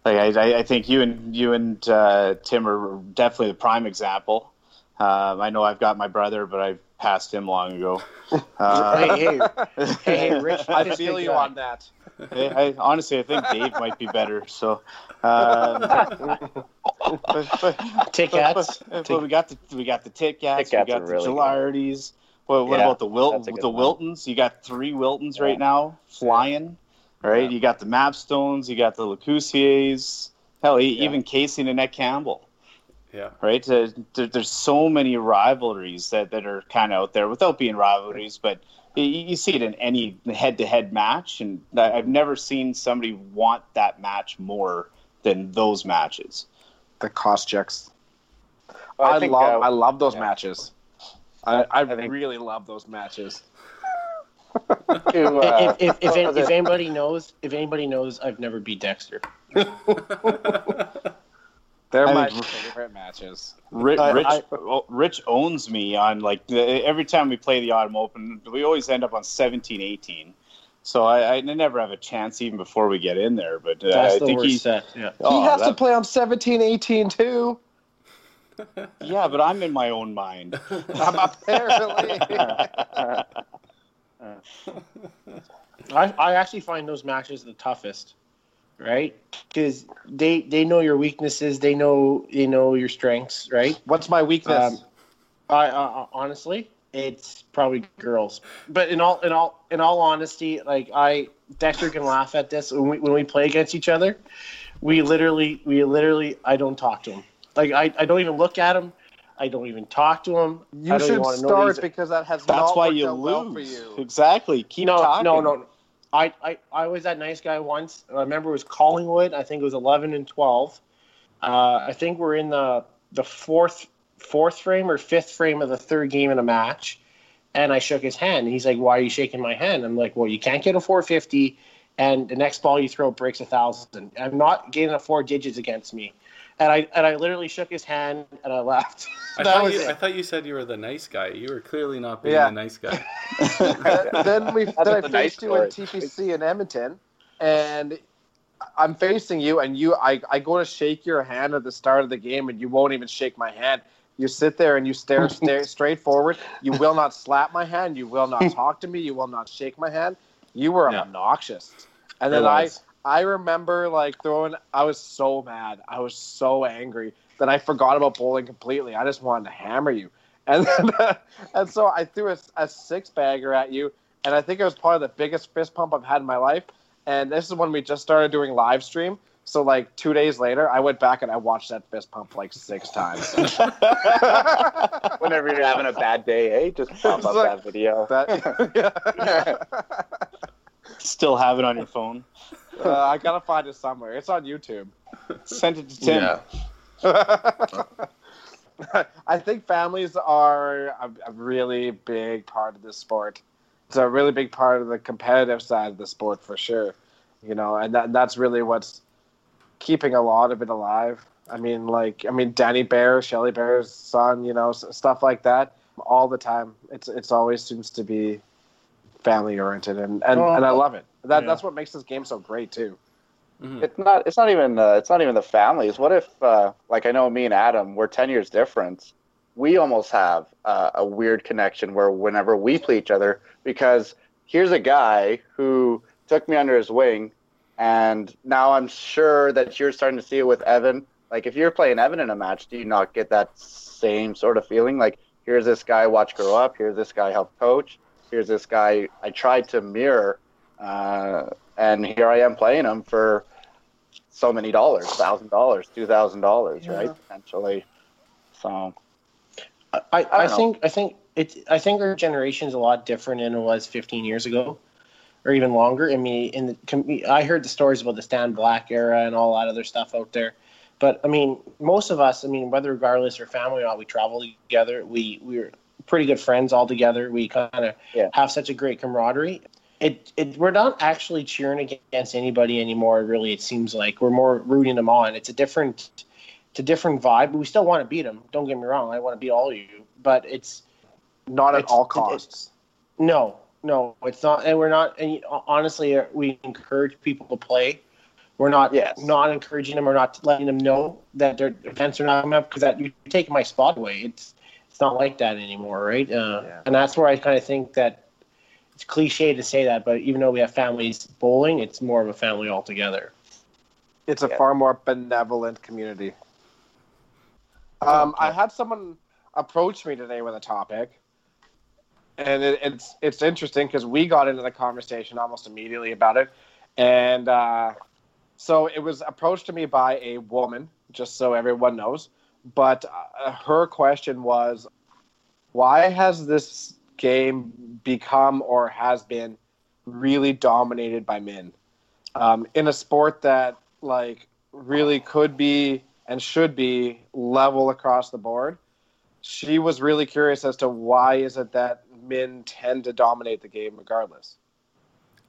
Like I, I- I think you and you and uh, Tim are definitely the prime example. Um, I know I've got my brother, but I passed him long ago. Uh, hey, hey, hey, hey, Rich, I feel you that- on that. I, I, honestly, I think Dave might be better. So, um, but, but, Tic but, but, but we got the we got the Tit Kats, Tit we got the really good. Gilardi's. What, what Yeah, about the Wil- that's a good the one. Wiltons? You got three Wiltons Yeah. right now flying, right? Yeah. You got the Mapstones, you got the Lacusiers, hell, e- Yeah. even Casey and Annette Campbell, Yeah, right? Uh, there, there's so many rivalries that, that are kind of out there without being rivalries, but you, you see it in any head-to-head match, and I- I've never seen somebody want that match more than those matches. The Koschecs. Well, I, think, love uh, I love those yeah. matches. I, I, think- really love those matches. to, uh, if, if, if, if anybody knows, if anybody knows, I've never beat Dexter. They're I my think- favorite matches. Rich, I- Rich, I- oh, Rich owns me on like every time we play the Autumn Open, we always end up on 17 18. So I, I never have a chance even before we get in there. But uh, That's I the think worst he, set. Yeah. oh, he has to play on 17, 18 too. Yeah, but I'm in my own mind. Apparently. I, I actually find those matches the toughest, right? Because they they know your weaknesses, they know they know your strengths, right? What's my weakness? Um, I uh, honestly, it's probably girls. But in all in all in all honesty, like I Dexter can laugh at this when we when we play against each other. We literally we literally I don't talk to him. Like I, I don't even look at him. I don't even talk to him. I you should start because that has That's not why you lose. well for you. Exactly. Keep no, talking. No, no, I, I, I was that nice guy once. I remember it was Collingwood. I think it was eleven and twelve. Uh, I think we're in the the fourth fourth frame or fifth frame of the third game in a match, and I shook his hand. He's like, "Why are you shaking my hand?" I'm like, "Well, you can't get a 450, and the next ball you throw breaks a thousand. I'm not getting a four digits against me." And I and I literally shook his hand and I laughed. I thought was you, it. I thought you said you were the nice guy. You were clearly not being Yeah. the nice guy. Then we That's then I a nice faced you in. TPC in Edmonton, and I'm facing you, and you I, I go to shake your hand at the start of the game, and you won't even shake my hand. You sit there and you stare, stare straight forward. You will not slap my hand. You will not talk to me. You will not shake my hand. You were Yeah. obnoxious. And then I was. I remember like throwing. I was so mad. I was so angry that I forgot about bowling completely. I just wanted to hammer you. And then, and so I threw a, a six bagger at you, and I think it was probably the biggest fist pump I've had in my life. And this is when we just started doing live stream. So like two days later, I went back and I watched that fist pump like six times. Whenever you're having a bad day, hey, just pop It's up like- that video. that, Still have it on your phone. Uh, I gotta find it somewhere. It's on YouTube. Send it to Tim. Yeah. I think families are a, a really big part of this sport. It's a really big part of the competitive side of the sport for sure. You know, and that, that's really what's keeping a lot of it alive. I mean, like, I mean, Danny Bear, Shelly Bear's son, you know, s- stuff like that. All the time, it's it's always seems to be family oriented, and and, Oh, and I love it. That yeah. that's what makes this game so great too. Mhm. It's not. It's not even. Uh, it's not even the families. What if, uh, like, I know me and Adam, we're ten years difference. We almost have uh, a weird connection where whenever we play each other, because here's a guy who took me under his wing, and now I'm sure that you're starting to see it with Evan. Like, if you're playing Evan in a match, do you not get that same sort of feeling? Like, here's this guy I watch grow up. Here's this guy help coach. Here's this guy I tried to mirror. Uh, and here I am playing them for so many dollars, thousand dollars, two thousand dollars, right? Potentially. So I, I, don't I think I think it I think our generation is a lot different than it was 15 years ago, or even longer. I mean, in the I heard the stories about the Stan Black era and all that other stuff out there. But I mean, most of us, I mean, whether regardless or family or not, we travel together. We we're pretty good friends all together. We kind of Yeah. have such a great camaraderie. It, it we're not actually cheering against anybody anymore. Really, it seems like we're more rooting them on. It's a different, it's a different vibe. But we still want to beat them. Don't get me wrong. I want to beat all of you. But it's Not at It's- all costs. no, no, it's not, and we're not. And honestly, uh, we encourage people to play. We're not Yes. not encouraging them or not letting them know that their events are not coming up because that you're taking my spot away. It's it's not like that anymore, right? Uh, Yeah. And that's where I kind of think that it's cliche to say that, but even though we have families bowling, it's more of a family altogether. It's a Yeah. far more benevolent community. Um, I had someone approach me today with a topic, and it, it's it's interesting because we got into the conversation almost immediately about it, and uh, so it was approached to me by a woman, just so everyone knows. But uh, her question was, why has this game become or has been really dominated by men um, in a sport that like really could be and should be level across the board? She was really curious as to why is it that men tend to dominate the game regardless.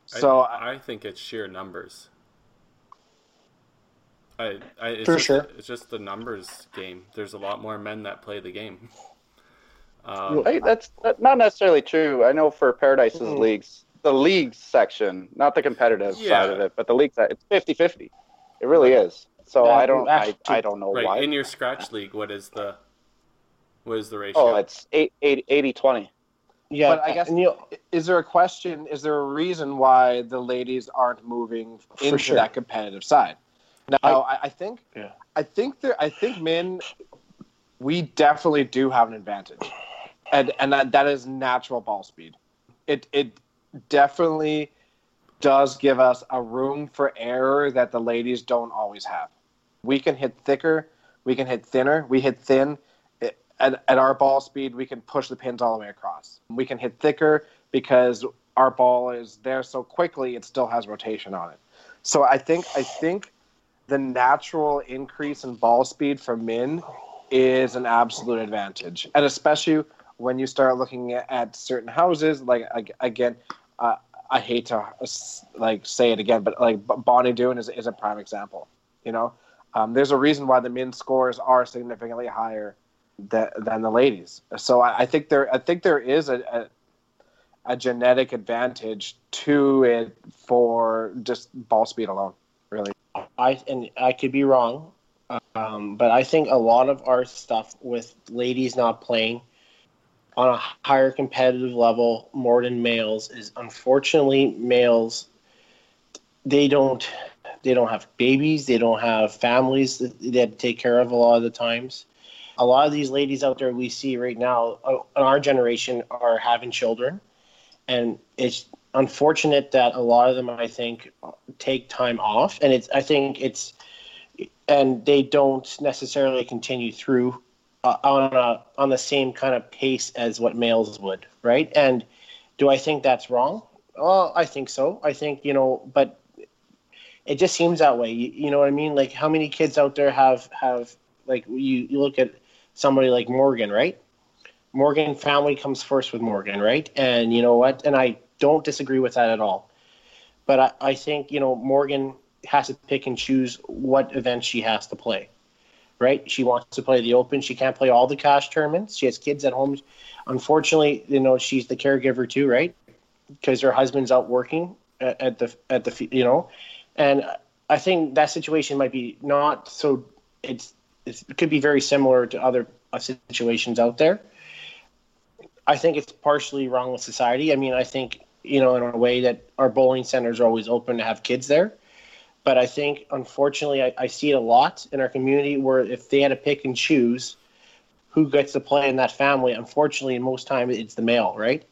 So I, I think it's sheer numbers. I, I it's For just, sure. It's just the numbers game. There's a lot more men that play the game. Um, Hey, that's that's not necessarily true. I know for Paradise's Mhm. leagues, the leagues section, not the competitive Yeah. side of it, but the league side, it's 50-50. It really is. So Yeah, I don't, I, actually- I don't know right why. in your scratch league, what is the what is the ratio? oh, it's 8, 80, 80 20. Yeah, But I guess- and, you know, is there a question? Is there a reason why the ladies aren't moving into sure. that competitive side? Now, I, I think, Yeah. I think there, I think men, we definitely do have an advantage, and and that, that is natural ball speed. It it definitely does give us a room for error that the ladies don't always have. We can hit thicker, we can hit thinner, we hit thin. At, at our ball speed, we can push the pins all the way across. We can hit thicker because our ball is there so quickly; it still has rotation on it. So I think I think the natural increase in ball speed for men is an absolute advantage, and especially when you start looking at, certain houses. Like again, uh, I hate to like say it again, but like Bonnie Doon is is a prime example. You know, um, there's a reason why the men's scores are significantly higher than, than the ladies. So I, I think there I think there is a, a a genetic advantage to it for just ball speed alone. Really. I and I could be wrong, um, but I think a lot of our stuff with ladies not playing on a higher competitive level more than males is unfortunately males. They don't they don't have babies. They don't have families that they have to take care of a lot of the times. A lot of these ladies out there we see right now uh, in our generation are having children, and it's unfortunate that a lot of them I think take time off, and it's I think it's and they don't necessarily continue through uh, on a on the same kind of pace as what males would, right? And do I think that's wrong? Well, I think so. I think you know, but it just seems that way. You, you know what I mean? Like how many kids out there have have like you you look at somebody like Morgan, right? Morgan family comes first with Morgan, right? And you know what? And I don't disagree with that at all. But I, I think, you know, Morgan has to pick and choose what events she has to play. Right? She wants to play the open. She can't play all the cash tournaments. She has kids at home. Unfortunately, you know, she's the caregiver too, right? Because her husband's out working at, at the at the you know, and I think that situation might be not so. It's, it's it could be very similar to other uh, situations out there. I think it's partially wrong with society. I mean, I think you know in a way that our bowling centers are always open to have kids there, but I think unfortunately I, I see it a lot in our community where if they had to pick and choose who gets to play in that family, unfortunately, most time it's the male, right?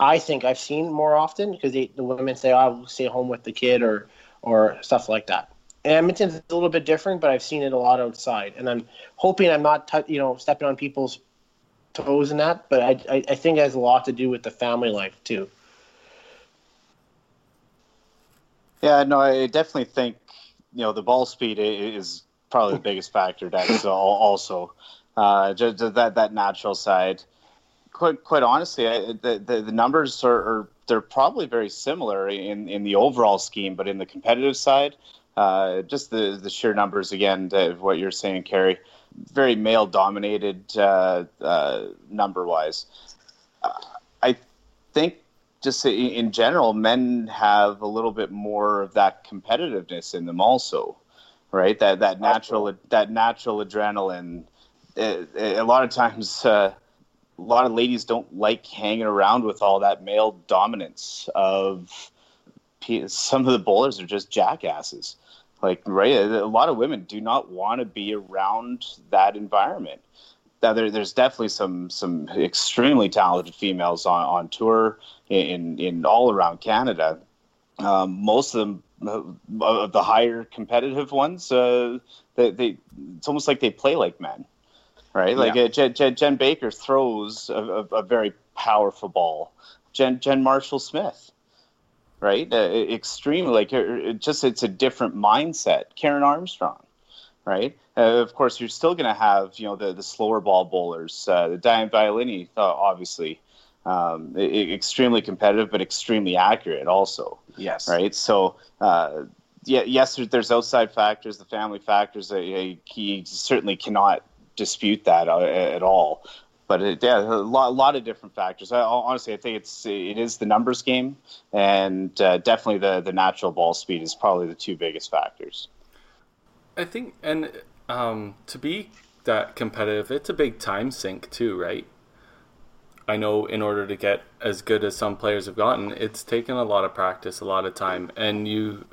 I think I've seen more often because the women say, oh, "I'll stay home with the kid" or or stuff like that. Edmonton's a little bit different, but I've seen it a lot outside, and I'm hoping I'm not, t- you know, stepping on people's toes in that. But I, I, I think it has a lot to do with the family life too. Yeah, no, I definitely think you know the ball speed is probably the biggest factor. That's also uh, just that that natural side. Quite quite honestly, I, the, the, the numbers are, are they're probably very similar in in the overall scheme, but in the competitive side, uh, just the the sheer numbers again what you're saying, Kerry, very male dominated uh, uh, number wise. I think just in general, men have a little bit more of that competitiveness in them also, right? That that natural that natural adrenaline. It, it, a lot of times, uh, a lot of ladies don't like hanging around with all that male dominance of. Some of the bowlers are just jackasses. Like right, a lot of women do not want to be around that environment. Now, there, there's definitely some some extremely talented females on, on tour in in all around Canada. Um, most of them, uh, of the higher competitive ones, uh, they, they it's almost like they play like men, right? Like yeah. uh, Jen, Jen, Jen, Baker throws a, a, a, very powerful ball. Jen Jen Marshall Smith right? Uh, extremely, like it just it's a different mindset. Karen Armstrong, right? Uh, of course, you're still going to have you know the the slower ball bowlers, uh, the Diane Violini, uh, obviously. Um, it, extremely competitive, but extremely accurate, also. Yes. Right. So, uh, yeah, yes, there's outside factors, the family factors. Uh, he certainly cannot dispute that at all but it, yeah, a lot, a lot of different factors. I, honestly, I think it's it is the numbers game, and uh, definitely the the natural ball speed is probably the two biggest factors. I think, and um, to be that competitive, it's a big time sink too, right? I know in order to get as good as some players have gotten, it's taken a lot of practice, a lot of time, and you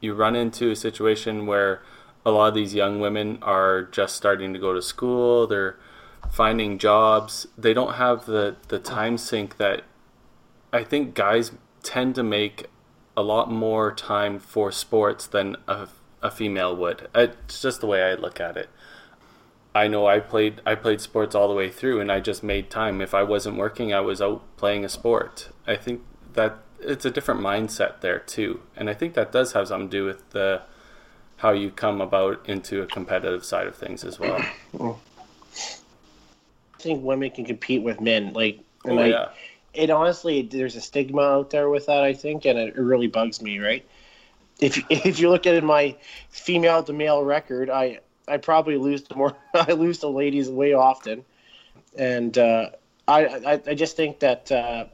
you run into a situation where a lot of these young women are just starting to go to school. They're finding jobs. They don't have the, the time sink that I think guys tend to make a lot more time for sports than a, a female would. It's just the way I look at it. I know I played I played sports all the way through and I just made time. If I wasn't working, I was out playing a sport. I think that it's a different mindset there too. And I think that does have something to do with the how you come about into a competitive side of things as well. I think women can compete with men. Like, oh, I, yeah. it honestly, there's a stigma out there with that. I think, and it really bugs me. Right? If if you look at my female to male record, I I probably lose to more. I lose to ladies way often, and uh, I, I I just think that uh,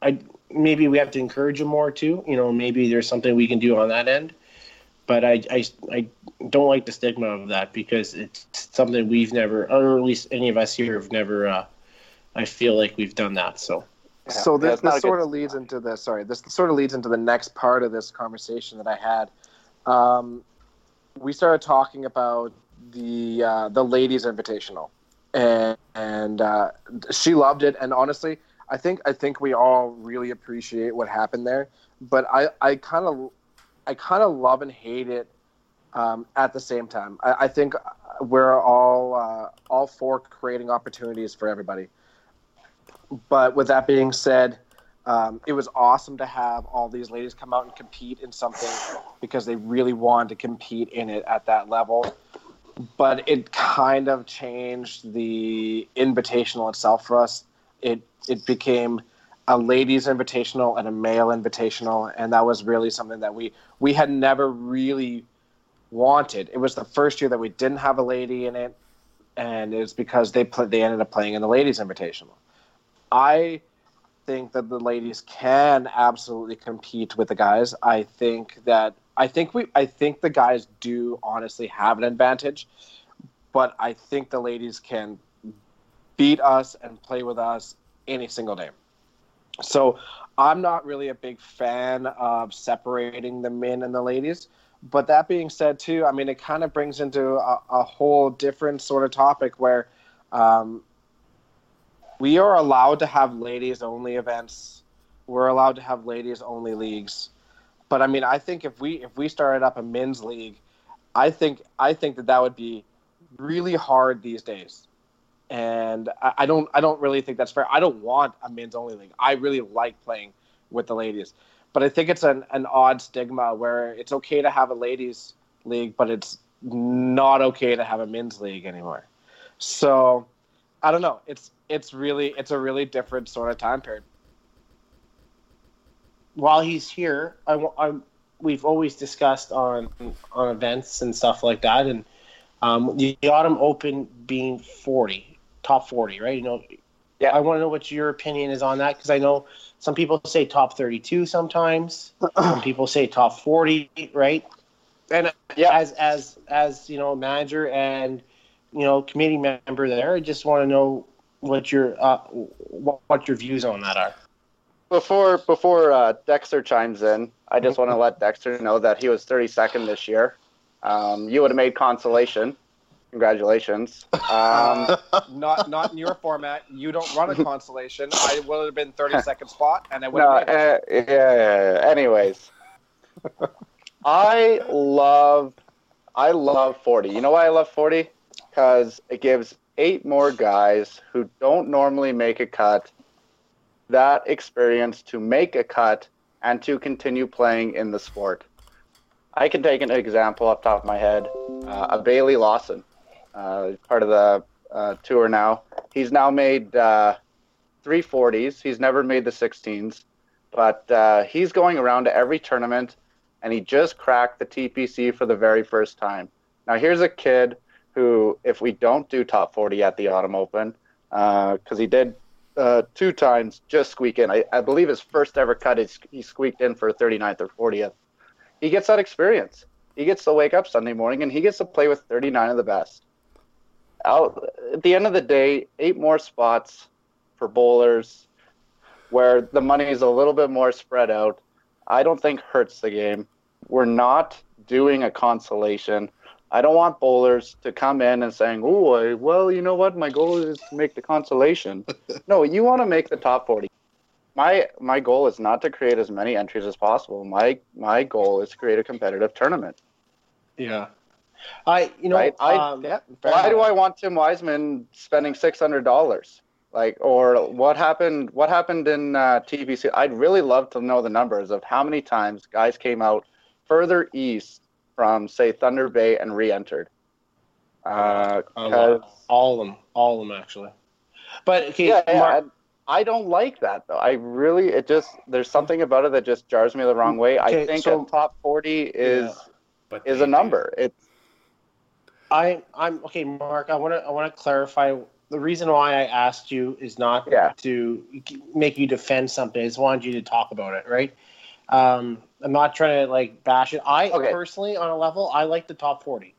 I maybe we have to encourage them more too. You know, maybe there's something we can do on that end but I, I, I don't like the stigma of that because it's something we've never, or at least any of us here have never. Uh, I feel like we've done that. So. Yeah. So this, this sort of leads into the sorry this sort of leads into the next part of this conversation that I had. Um, we started talking about the uh, the ladies invitational, and and uh, she loved it. And honestly, I think I think we all really appreciate what happened there. But I I kind of I kind of love and hate it um, at the same time. I, I think we're all uh, all for creating opportunities for everybody. But with that being said, um, it was awesome to have all these ladies come out and compete in something because they really wanted to compete in it at that level. But it kind of changed the invitational itself for us. It it became a ladies invitational and a male invitational and that was really something that we we had never really wanted it was the first year that we didn't have a lady in it and it's because they put they ended up playing in the ladies invitational i think that the ladies can absolutely compete with the guys i think that i think we i think the guys do honestly have an advantage but i think the ladies can beat us and play with us any single day so I'm not really a big fan of separating the men and the ladies. But that being said, too, I mean, it kind of brings into a, a whole different sort of topic where um, we are allowed to have ladies only events. We're allowed to have ladies only leagues. But I mean, I think if we if we started up a men's league, I think I think that that would be really hard these days and I, I, don't I don't really think that's fair. I don't want a men's only league. I really like playing with the ladies, but I think it's an, an odd stigma where it's okay to have a ladies league, but it's not okay to have a men's league anymore. So I don't know. It's it's really it's a really different sort of time period. While he's here, I, I we've always discussed on on events and stuff like that, and um, the Autumn Open being forty, top forty, right? You know, Yeah. I want to know what your opinion is on that because I know some people say top thirty-two sometimes, some people say top forty, right? And Yeah. as as as you know, manager and you know committee member there, I just want to know what your uh, what, what your views on that are. Before before uh, Dexter chimes in, I just want to let Dexter know that he was 32nd this year. Um, you would have made consolation. Congratulations. Um, not not in your format. You don't run a consolation. I would have been thirty second spot, and I would no, have. made it. uh, yeah, yeah, yeah. Anyways, I love I love 40. You know why I love 40? Because it gives eight more guys who don't normally make a cut that experience to make a cut and to continue playing in the sport. I can take an example off top of my head. Uh, a Bailey Lawson, uh, part of the uh, tour now. He's now made uh, three 40s. He's never made the 16s, but uh, he's going around to every tournament, and he just cracked the TPC for the very first time. Now here's a kid who, if we don't do top 40 at the Autumn Open, because he did uh, two times just squeak in. I, I believe his first ever cut is he squeaked in for 39th or 40th. He gets that experience. He gets to wake up Sunday morning and he gets to play with 39 of the best. Out at the end of the day, eight more spots for bowlers where the money is a little bit more spread out. I don't think hurts the game. We're not doing a consolation. I don't want bowlers to come in and saying, "Oh, well, you know what? My goal is to make the consolation." no, you want to make the top 40. My my goal is not to create as many entries as possible. My my goal is to create a competitive tournament. Yeah. I you know Right, I- um, Yeah, Why do. I want Tim Wiseman spending six hundred dollars? Like, or what happened? What happened in uh, TPC? I'd really love to know the numbers of how many times guys came out further east from, say, Thunder Bay and re-entered. Uh, a lot. 'cause- all of them, all of them actually. But okay, yeah, yeah, Mark, I, I don't like that though. I really, it just there's something about it that just jars me the wrong way. Okay, I think so- a top forty is Yeah. But is they a do. number. It's I I'm okay, Mark. I want to I want to clarify. The reason why I asked you is not Yeah. to make you defend something. I just wanted you to talk about it, right? Um, I'm not trying to like bash it. I Okay. personally, on a level, I like the top forty.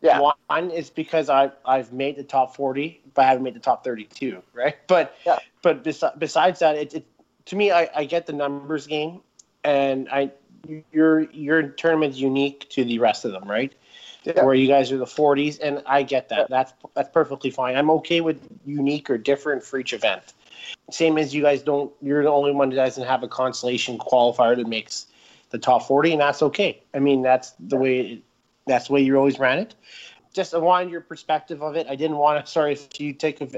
yeah, One is because I I've made the top forty, but I haven't made the top thirty-two, right? But Yeah. but besi- besides that, it, it to me, I, I get the numbers game, and I your your tournament's unique to the rest of them, right? Yeah. Where you guys are the forties, and I get that. That's that's perfectly fine. I'm okay with unique or different for each event. Same as you guys don't. You're the only one that doesn't have a consolation qualifier that makes the top forty, and that's okay. I mean, that's the way. That's the way you always ran it. Just I wanted your perspective of it. I didn't want to. Sorry if you take a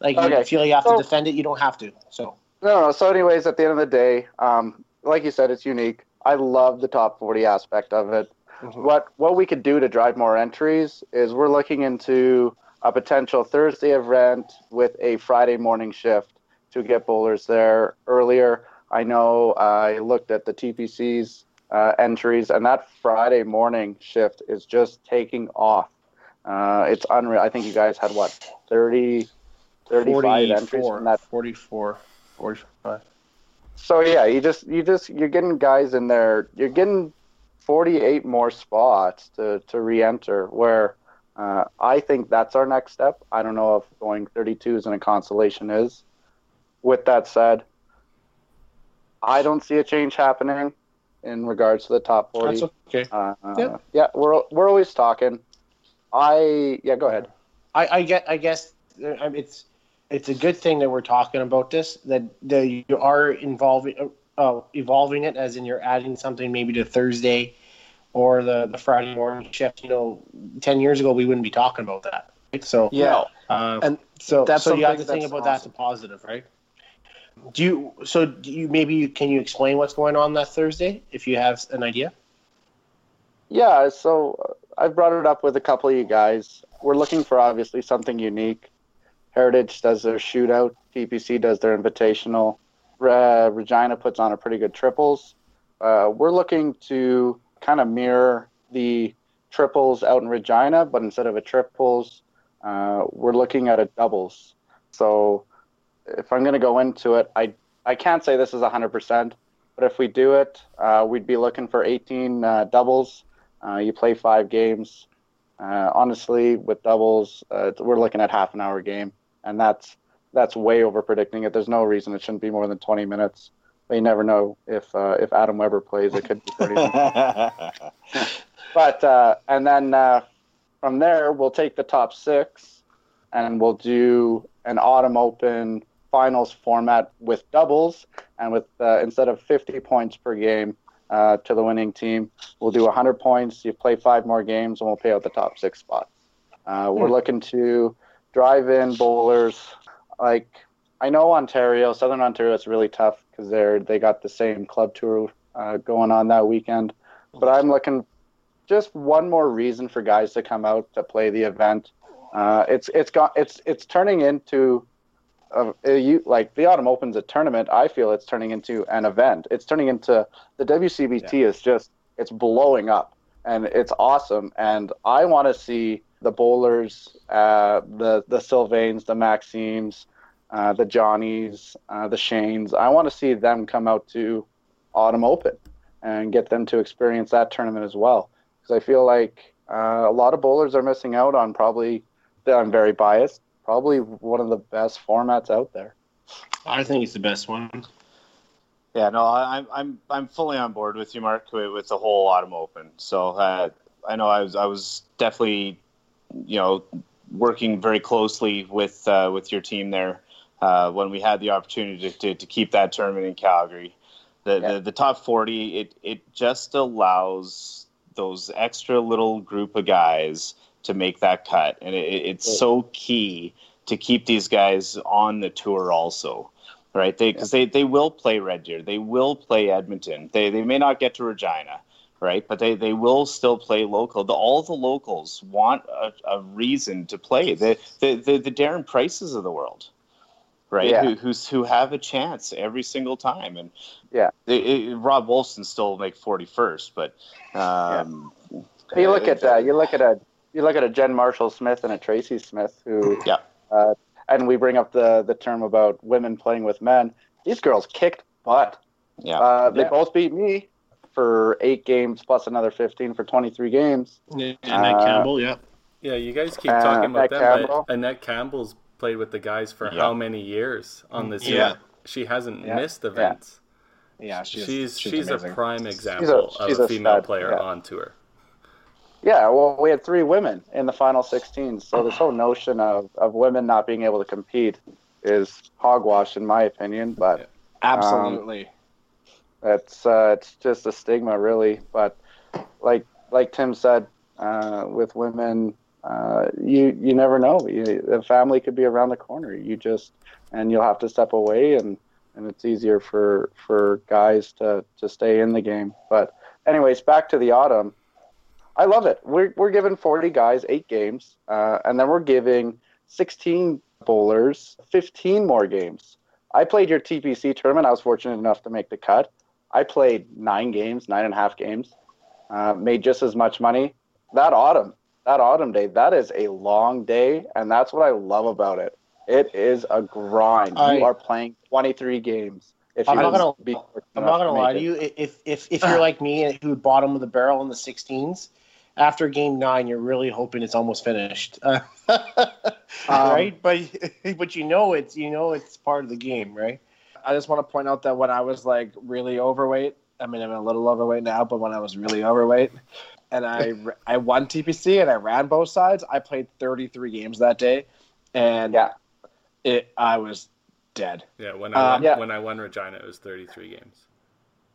like you Okay. feel you have So- to defend it. You don't have to. So No, no. So, anyways, at the end of the day, um, like you said, it's unique. I love the top 40 aspect of it. What what we could do to drive more entries is we're looking into a potential Thursday event with a Friday morning shift to get bowlers there earlier. I know I looked at the TPC's uh, entries, and that Friday morning shift is just taking off. Uh, it's unreal. I think you guys had what 30, 35 entries 44, from that 44, 45. so yeah, you just you just you're getting guys in there. You're getting 48 more spots to to re-enter. Where uh, I think that's our next step. I don't know if going 32s in a consolation is. With that said, I don't see a change happening in regards to the top 40. That's okay. uh, Yeah. yeah, we're we're always talking. I yeah, go ahead. I, I get. I guess uh, I mean, it's it's a good thing that we're talking about this. That, that you are involving, uh, evolving it, as in you're adding something maybe to Thursday or the, the Friday morning shift. You know, ten years ago we wouldn't be talking about that. Right? So Yeah, uh, And so that's so you have to something think that's about that's a positive, right? Do you? So do you maybe you, can you explain what's going on that Thursday if you have an idea? Yeah, so uh, I brought it up with a couple of you guys. We're looking for obviously something unique. Heritage does their shootout. TPC does their invitational. Uh, Regina puts on a pretty good triples. Uh, we're looking to kind of mirror the triples out in Regina, but instead of a triples, uh, we're looking at a doubles. So if I'm going to go into it, I I can't say this is 100%, but if we do it, uh, we'd be looking for 18 uh, doubles. Uh, you play five games. Uh, honestly, with doubles, uh, we're looking at half an hour game, and that's that's way over predicting it. There's no reason it shouldn't be more than 20 minutes. But you never know if uh, if Adam Weber plays, it could be 30 minutes. but uh, and then uh, from there we'll take the top six and we'll do an autumn open finals format with doubles and with uh, instead of 50 points per game uh, to the winning team. We'll do 100 points. You play five more games and we'll pay out the top six spots uh, we're looking to drive in bowlers. Like i know ontario southern ontario is really tough because they're they got the same club tour uh, going on that weekend. But i'm looking just one more reason for guys to come out to play the event. Uh, it's it's got it's it's turning into a, a, you like the Autumn Open's a tournament. I feel it's turning into an event. It's turning into the WCBT yeah. is just it's blowing up and it's awesome. And I want to see the bowlers, uh, the the Sylvains, the Maximes, uh, the Johnnies, uh, the Shanes. I want to see them come out to Autumn Open and get them to experience that tournament as well because I feel like uh, a lot of bowlers are missing out on probably. I'm very biased. Probably one of the best formats out there. I think it's the best one. Yeah, no, I'm I'm I'm fully on board with you, Mark, with the whole autumn open. So uh, I know I was I was definitely, you know, working very closely with uh, with your team there uh, when we had the opportunity to, to, to, keep that tournament in Calgary. The, yeah. the the top forty it it just allows those extra little group of guys to make that cut, and it, it's so key to keep these guys on the tour also right? They because yeah. they, they will play Red Deer, they will play Edmonton. They they may not get to Regina, right? But they, they will still play local. The, all the locals want a, a reason to play. The, the the the Darren Prices of the world, right? Yeah. Who who's who have a chance every single time. And yeah, it, it, Rob Wolfson still make forty first, but um, yeah. you look at uh, you look at a you look at a Jen Marshall Smith and a Tracy Smith who yeah. Uh, and we bring up the the term about women playing with men. These girls kicked butt. Yeah, uh, they yeah. both beat me for eight games plus another fifteen for twenty three games. Yeah, Annette uh, Campbell, yeah. Yeah, you guys keep talking about that, Campbell. but Annette Campbell's played with the guys for yeah. how many years on this yeah. She hasn't yeah. missed events. Yeah, she's she's, she's, she's a prime example she's a, she's of a, female stud. player on tour. Yeah, well, we had three women in the final 16, so this whole notion of, of women not being able to compete is hogwash, in my opinion. But absolutely, um, it's uh, it's just a stigma, really. But like like Tim said, uh, with women, uh, you you never know. You, the family could be around the corner. You just and you'll have to step away, and and it's easier for for guys to to stay in the game. But anyways, back to the autumn. I love it. We're we're giving 40 guys eight games, uh, and then we're giving 16 bowlers 15 more games. I played your TPC tournament. I was fortunate enough to make the cut. I played nine games, nine and a half games, uh, made just as much money. That autumn, that autumn day, that is a long day, and that's what I love about it. It is a grind. I, you are playing 23 games. If I'm not gonna, I'm not gonna lie to you. If if if you're like me, who bottom of the barrel in the 16s, after game nine, you're really hoping it's almost finished, uh, right? Um, but but you know it's you know it's part of the game, right? I just want to point out that when I was like really overweight, I mean I'm a little overweight now, but when I was really overweight, and I I won TPC and I ran both sides, I played 33 games that day, and yeah, it I was dead. Yeah, when I um, won, yeah. when I won Regina, it was 33 games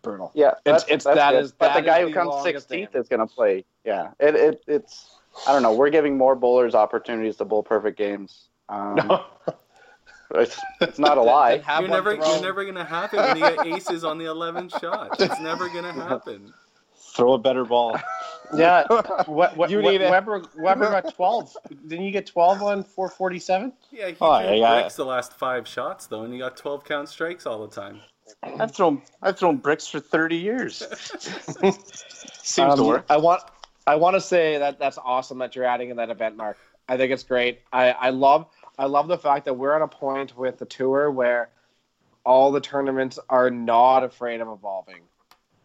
brutal. Yeah, it's it's that good. is but the guy who comes sixteenth is going to play. Yeah, it, it it's I don't know. We're giving more bowlers opportunities to bowl perfect games. Um, It's, it's not a lie. Then have You're never, thrown. you're never gonna have it when you get aces on the 11th shot. It's never gonna happen. Throw a better ball. Yeah, what, what, You what- need it. Weber Weber got twelve. Didn't you get twelve on four forty seven? Yeah, he Oh, drew yeah. bricks the last five shots though, and he got 12 count strikes all the time. I've thrown I've thrown bricks for thirty years. Seems to Um, work. I want I want to say that that's awesome that you're adding in that event, Mark. I think it's great. I, I love I love the fact that we're at a point with the tour where all the tournaments are not afraid of evolving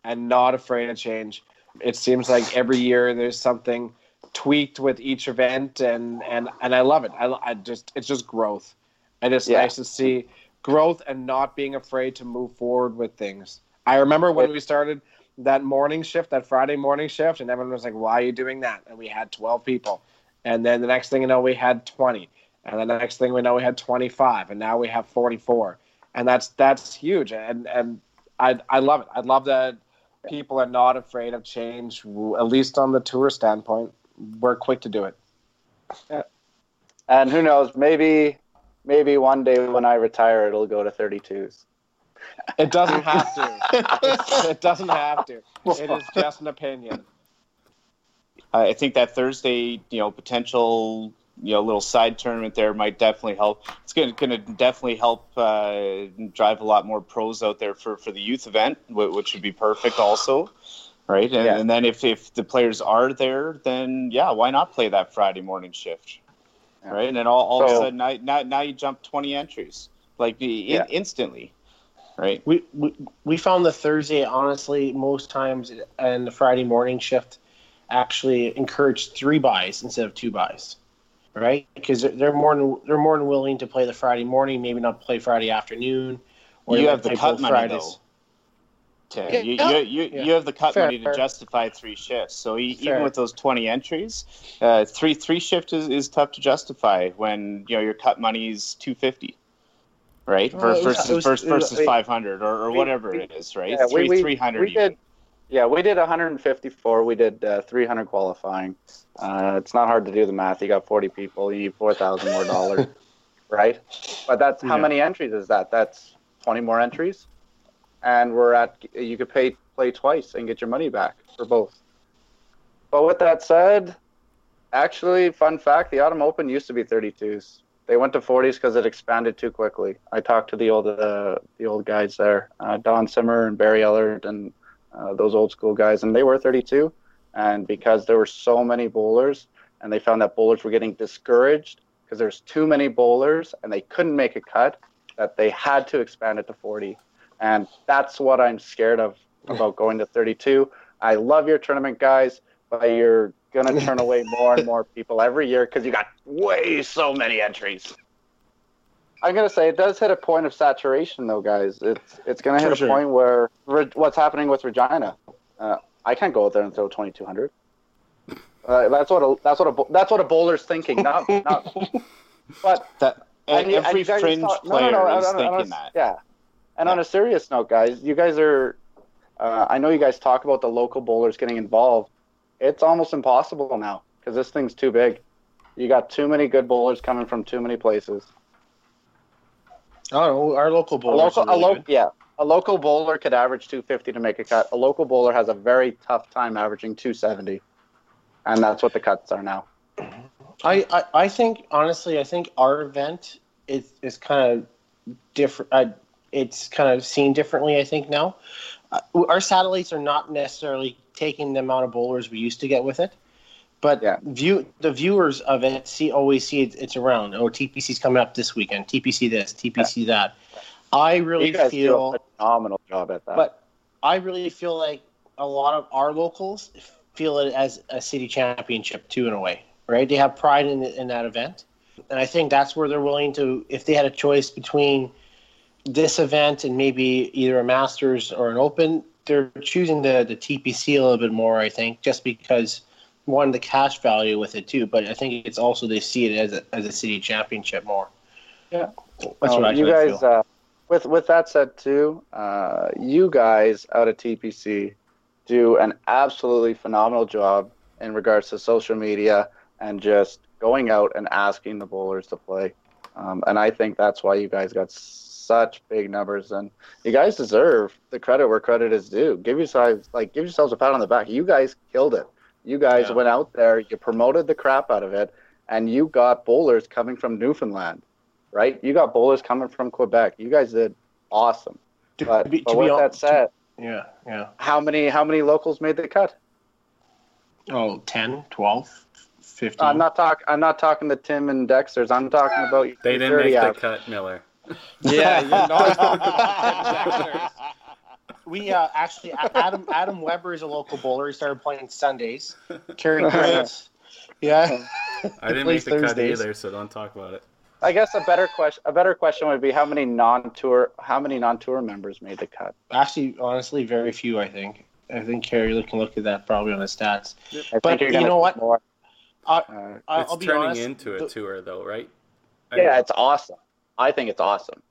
and not afraid of change. It seems like every year there's something tweaked with each event, and and and I love it. I, I just it's just growth, and it's Yeah. nice to see growth and not being afraid to move forward with things. I remember when we started that morning shift, that Friday morning shift, and everyone was like, "Why are you doing that?" And we had twelve people, and then the next thing you know, we had twenty, and then the next thing we know, we had twenty-five, and now we have forty-four, and that's that's huge, and and I I love it. I love that people are not afraid of change, at least on the tour standpoint. We're quick to do it. Yeah. And who knows? Maybe, maybe one day when I retire, it'll go to 32s. It doesn't have to. it doesn't have to. It is just an opinion. I think that Thursday, you know, potential, you know, little side tournament there might definitely help. It's going to definitely help uh, drive a lot more pros out there for, for the youth event, which would be perfect also, right? And, Yeah. and then if, if the players are there, then yeah, why not play that Friday morning shift, Yeah. right? And then all, all of a sudden, now, now, now you jump 20 entries, like in, instantly, right? We, we we found the Thursday honestly most times and the Friday morning shift actually encouraged three buys instead of two buys, right? Because they're- more than they're more than willing to play the Friday morning, maybe not play Friday afternoon. Or You have the cut money, Fridays. Tim. Yeah, you, you, you, Yeah. you have the cut Fair, money to fair. justify three shifts. So e- even with those twenty entries, uh, three three shift is, is tough to justify when you know your cut money is two fifty, right? Well, versus was- versus, was- versus we- five hundred or, or we- whatever we- it is, right? Yeah, we- three we- three hundred. We did, yeah, we did 154. We did uh, 300 qualifying. Uh, it's not hard to do the math. You got 40 people. You need 4,000 more dollars, right? But that's how many entries is that? That's 20 more entries, and we're at. You could pay play twice and get your money back for both. But with that said, actually, fun fact: the Autumn Open used to be 32s. They went to 40s because it expanded too quickly. I talked to the old uh, the old guys there, uh, Don Simmer and Barry Ellard, and uh, those old school guys, and they were 32. And because there were so many bowlers, and they found that bowlers were getting discouraged because there's too many bowlers and they couldn't make a cut, that they had to expand it to 40. And that's what I'm scared of about going to 32. I love your tournament, guys, but you're gonna turn away more and more people every year because you got way so many entries. I'm gonna say it does hit a point of saturation, though, guys. It's it's gonna hit For a sure. point where Re- what's happening with Regina. Uh, I can't go out there and throw 2200. Uh, that's what a that's what a that's what a bowler's thinking. Not not. But that. and and every you guys fringe no, player no, no, is on- on thinking that. Yeah. And on a serious note, guys, you guys are. Uh, I know you guys talk about the local bowlers getting involved. It's almost impossible now because this thing's too big. You got too many good bowlers coming from too many places. I. Our local A bowlers local, are really a lo- yeah, a local bowler could average 250 to make a cut. A local bowler has a very tough time averaging 270, and that's what the cuts are now. I, I, I think honestly, I think our event is is kind of different. Uh, it's kind of seen differently. I think now, uh, our satellites are not necessarily taking the amount of bowlers we used to get with it, but Yeah. view the viewers of it see always see it, it's around. Oh, TPC's coming up this weekend. TPC this, TPC that. I really feel do a phenomenal job at that. but I really feel like a lot of our locals feel it as a city championship too, in a way, right? They have pride in in that event, and I think that's where they're willing to. If they had a choice between this event and maybe either a Masters or an Open, they're choosing the the TPC a little bit more. I think just because one the cash value with it too, but I think it's also they see it as a as a city championship more. Yeah. that's Um, what I you guys, feel. uh, with with that said too, uh, you guys out of TPC do an absolutely phenomenal job in regards to social media and just going out and asking the bowlers to play. um, and I think that's why you guys got such big numbers. And you guys deserve the credit where credit is due. Give yourselves like give yourselves a pat on the back. You guys killed it. You guys Yeah. went out there, you promoted the crap out of it, and you got bowlers coming from Newfoundland, right? You got bowlers coming from Quebec. You guys did awesome. To But, be- but to be with hon- that said, Yeah, yeah. how many how many locals made the cut? Oh, 10, 12, 15. I'm not talking. I'm not talking to Tim and Dexter's. I'm talking about your They didn't 30 make the average. cut, Miller. Yeah, you're not. We uh, actually Adam Adam Weber is a local bowler. He started playing Sundays. Carrying crates. Yeah. I didn't plays make the Thursdays. cut either, so don't talk about it. I guess a better question. A better question would be how many non-tour how many non-tour members made the cut? Actually, honestly, very few. I think. I think Carrie can look at that probably on the stats. I But you're you gonna know what? More. Uh, Uh, I- it's I'll be turning honest. into a the- tour, though, right? I- yeah, it's awesome. I think it's awesome.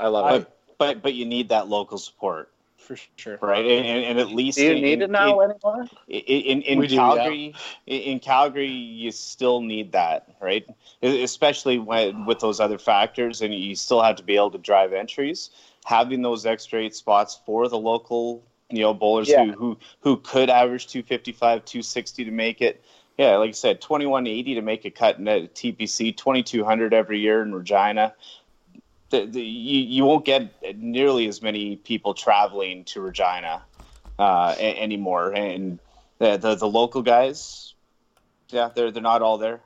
I love I- it. but but you need that local support, for sure. right? And, and, and at least Do you in, need in, it now in, anymore? in, in We do, Calgary, in, in Calgary, you still need that, right? Especially when with those other factors, and you still have to be able to drive entries. Having those extra eight spots for the local, you know, bowlers Yeah. who who who could average 255, 260 to make it. Yeah, like I said, 2180 to make a cut in at TPC, 2200 every year in Regina. The, the, you, you won't get nearly as many people traveling to Regina uh, a- anymore. And the, the the local guys, yeah, they're they're not all there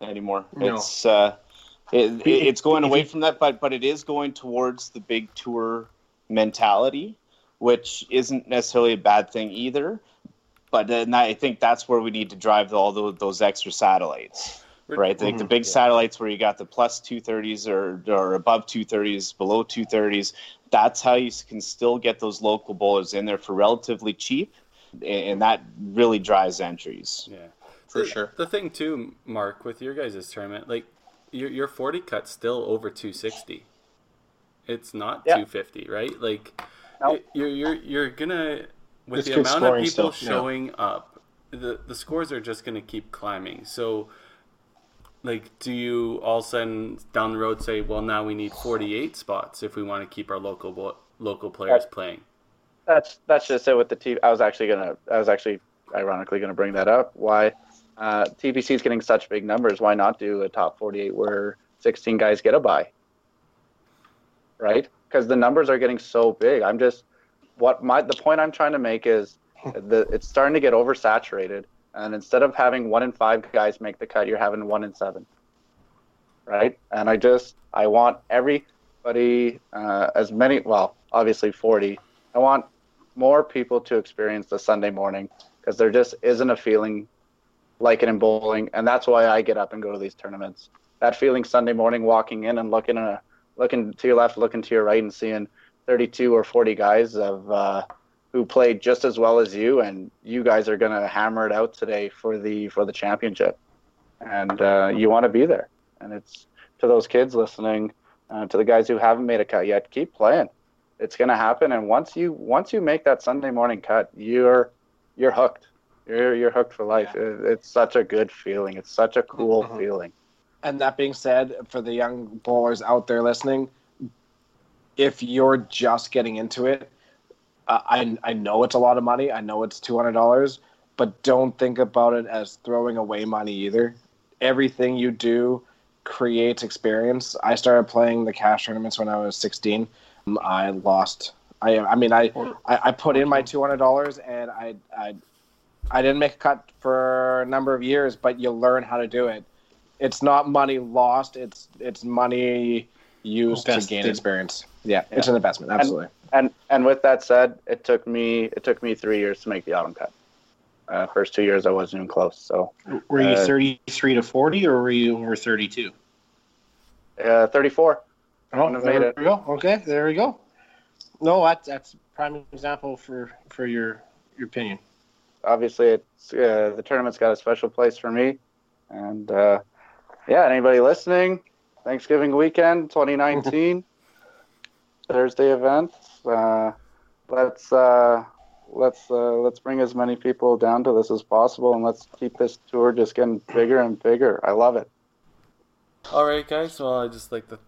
anymore. No. It's uh, it- it's going away from that, but but it is going towards the big tour mentality, which isn't necessarily a bad thing either. But then I think that's where we need to drive all those, those extra satellites right? Like the mm-hmm. big satellites where you got the plus 230s or, or above 230s, below 230s. That's how you can still get those local bowlers in there for relatively cheap, and, and that really drives entries. Yeah, For The- sure. The thing too, Mark, with your guys' tournament, like your your forty cut's still over two sixty. It's not Yeah. two fifty, right? Like Nope. you're you're you're gonna with It's the amount of scoring people still, yeah. showing up, the the scores are just gonna keep climbing. So. Like, do you all of a sudden down the road say, "Well, now we need forty-eight spots if we want to keep our local bo- local players playing"? That's that's just it with the T. I was actually gonna. I was actually ironically gonna bring that up. Why uh, TPC is getting such big numbers? Why not do a top 48 where 16 guys get a bye? Right? Because the numbers are getting so big. I'm just what my the point I'm trying to make is the it's starting to get oversaturated. And instead of having one in five guys make the cut, you're having one in seven. Right? And I just I want everybody uh, as many well obviously 40 I want more people to experience the Sunday morning because there just isn't a feeling like it in bowling, and that's why I get up and go to these tournaments. That feeling Sunday morning, walking in and looking a looking to your left, looking to your right, and seeing 32 or 40 guys of uh, who played just as well as you, and you guys are gonna hammer it out today for the for the championship, and uh, you want to be there. And it's to those kids listening, uh, to the guys who haven't made a cut yet, keep playing. It's going to happen and once you once you make that sunday morning cut you're you're hooked. You're you're hooked for life. It, it's such a good feeling. It's such a cool Mhm. feeling. And that being said, for the young bowlers out there listening, if you're just getting into it, uh, I I know it's a lot of money. I know it's two hundred dollars, but don't think about it as throwing away money either. Everything you do creates experience. I started playing the cash tournaments when I was sixteen. Um, I lost. I I mean I I, I put in my two hundred dollars and I I I didn't make a cut for a number of years, but you learn how to do it it's not money lost. It's it's money used to gain experience. Yeah, it's an investment. Absolutely. and and with that said it took me it took me three years to make the autumn cut uh, first two years i wasn't even close so Were you Uh, 33 to 40 or were you over 32? uh, 34 Oh, Wouldn't have there made we go. Okay, there we go. No, that's that's prime example for for your your opinion. obviously it's uh, the tournament's got a special place for me and uh, yeah anybody listening thanksgiving weekend 2019 thursday event uh, let's uh, let's uh, let's bring as many people down to this as possible and let's keep this tour just getting bigger and bigger i love it All right, guys. Well, I just like to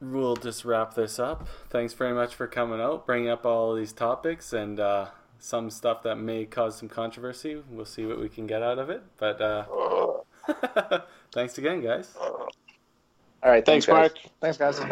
we'll just wrap this up. Thanks very much for coming out, bringing up all these topics and uh, some stuff that may cause some controversy. We'll see what we can get out of it. But uh, thanks again, guys. All right. Thanks, guys. Mark. Thanks, guys. Thanks.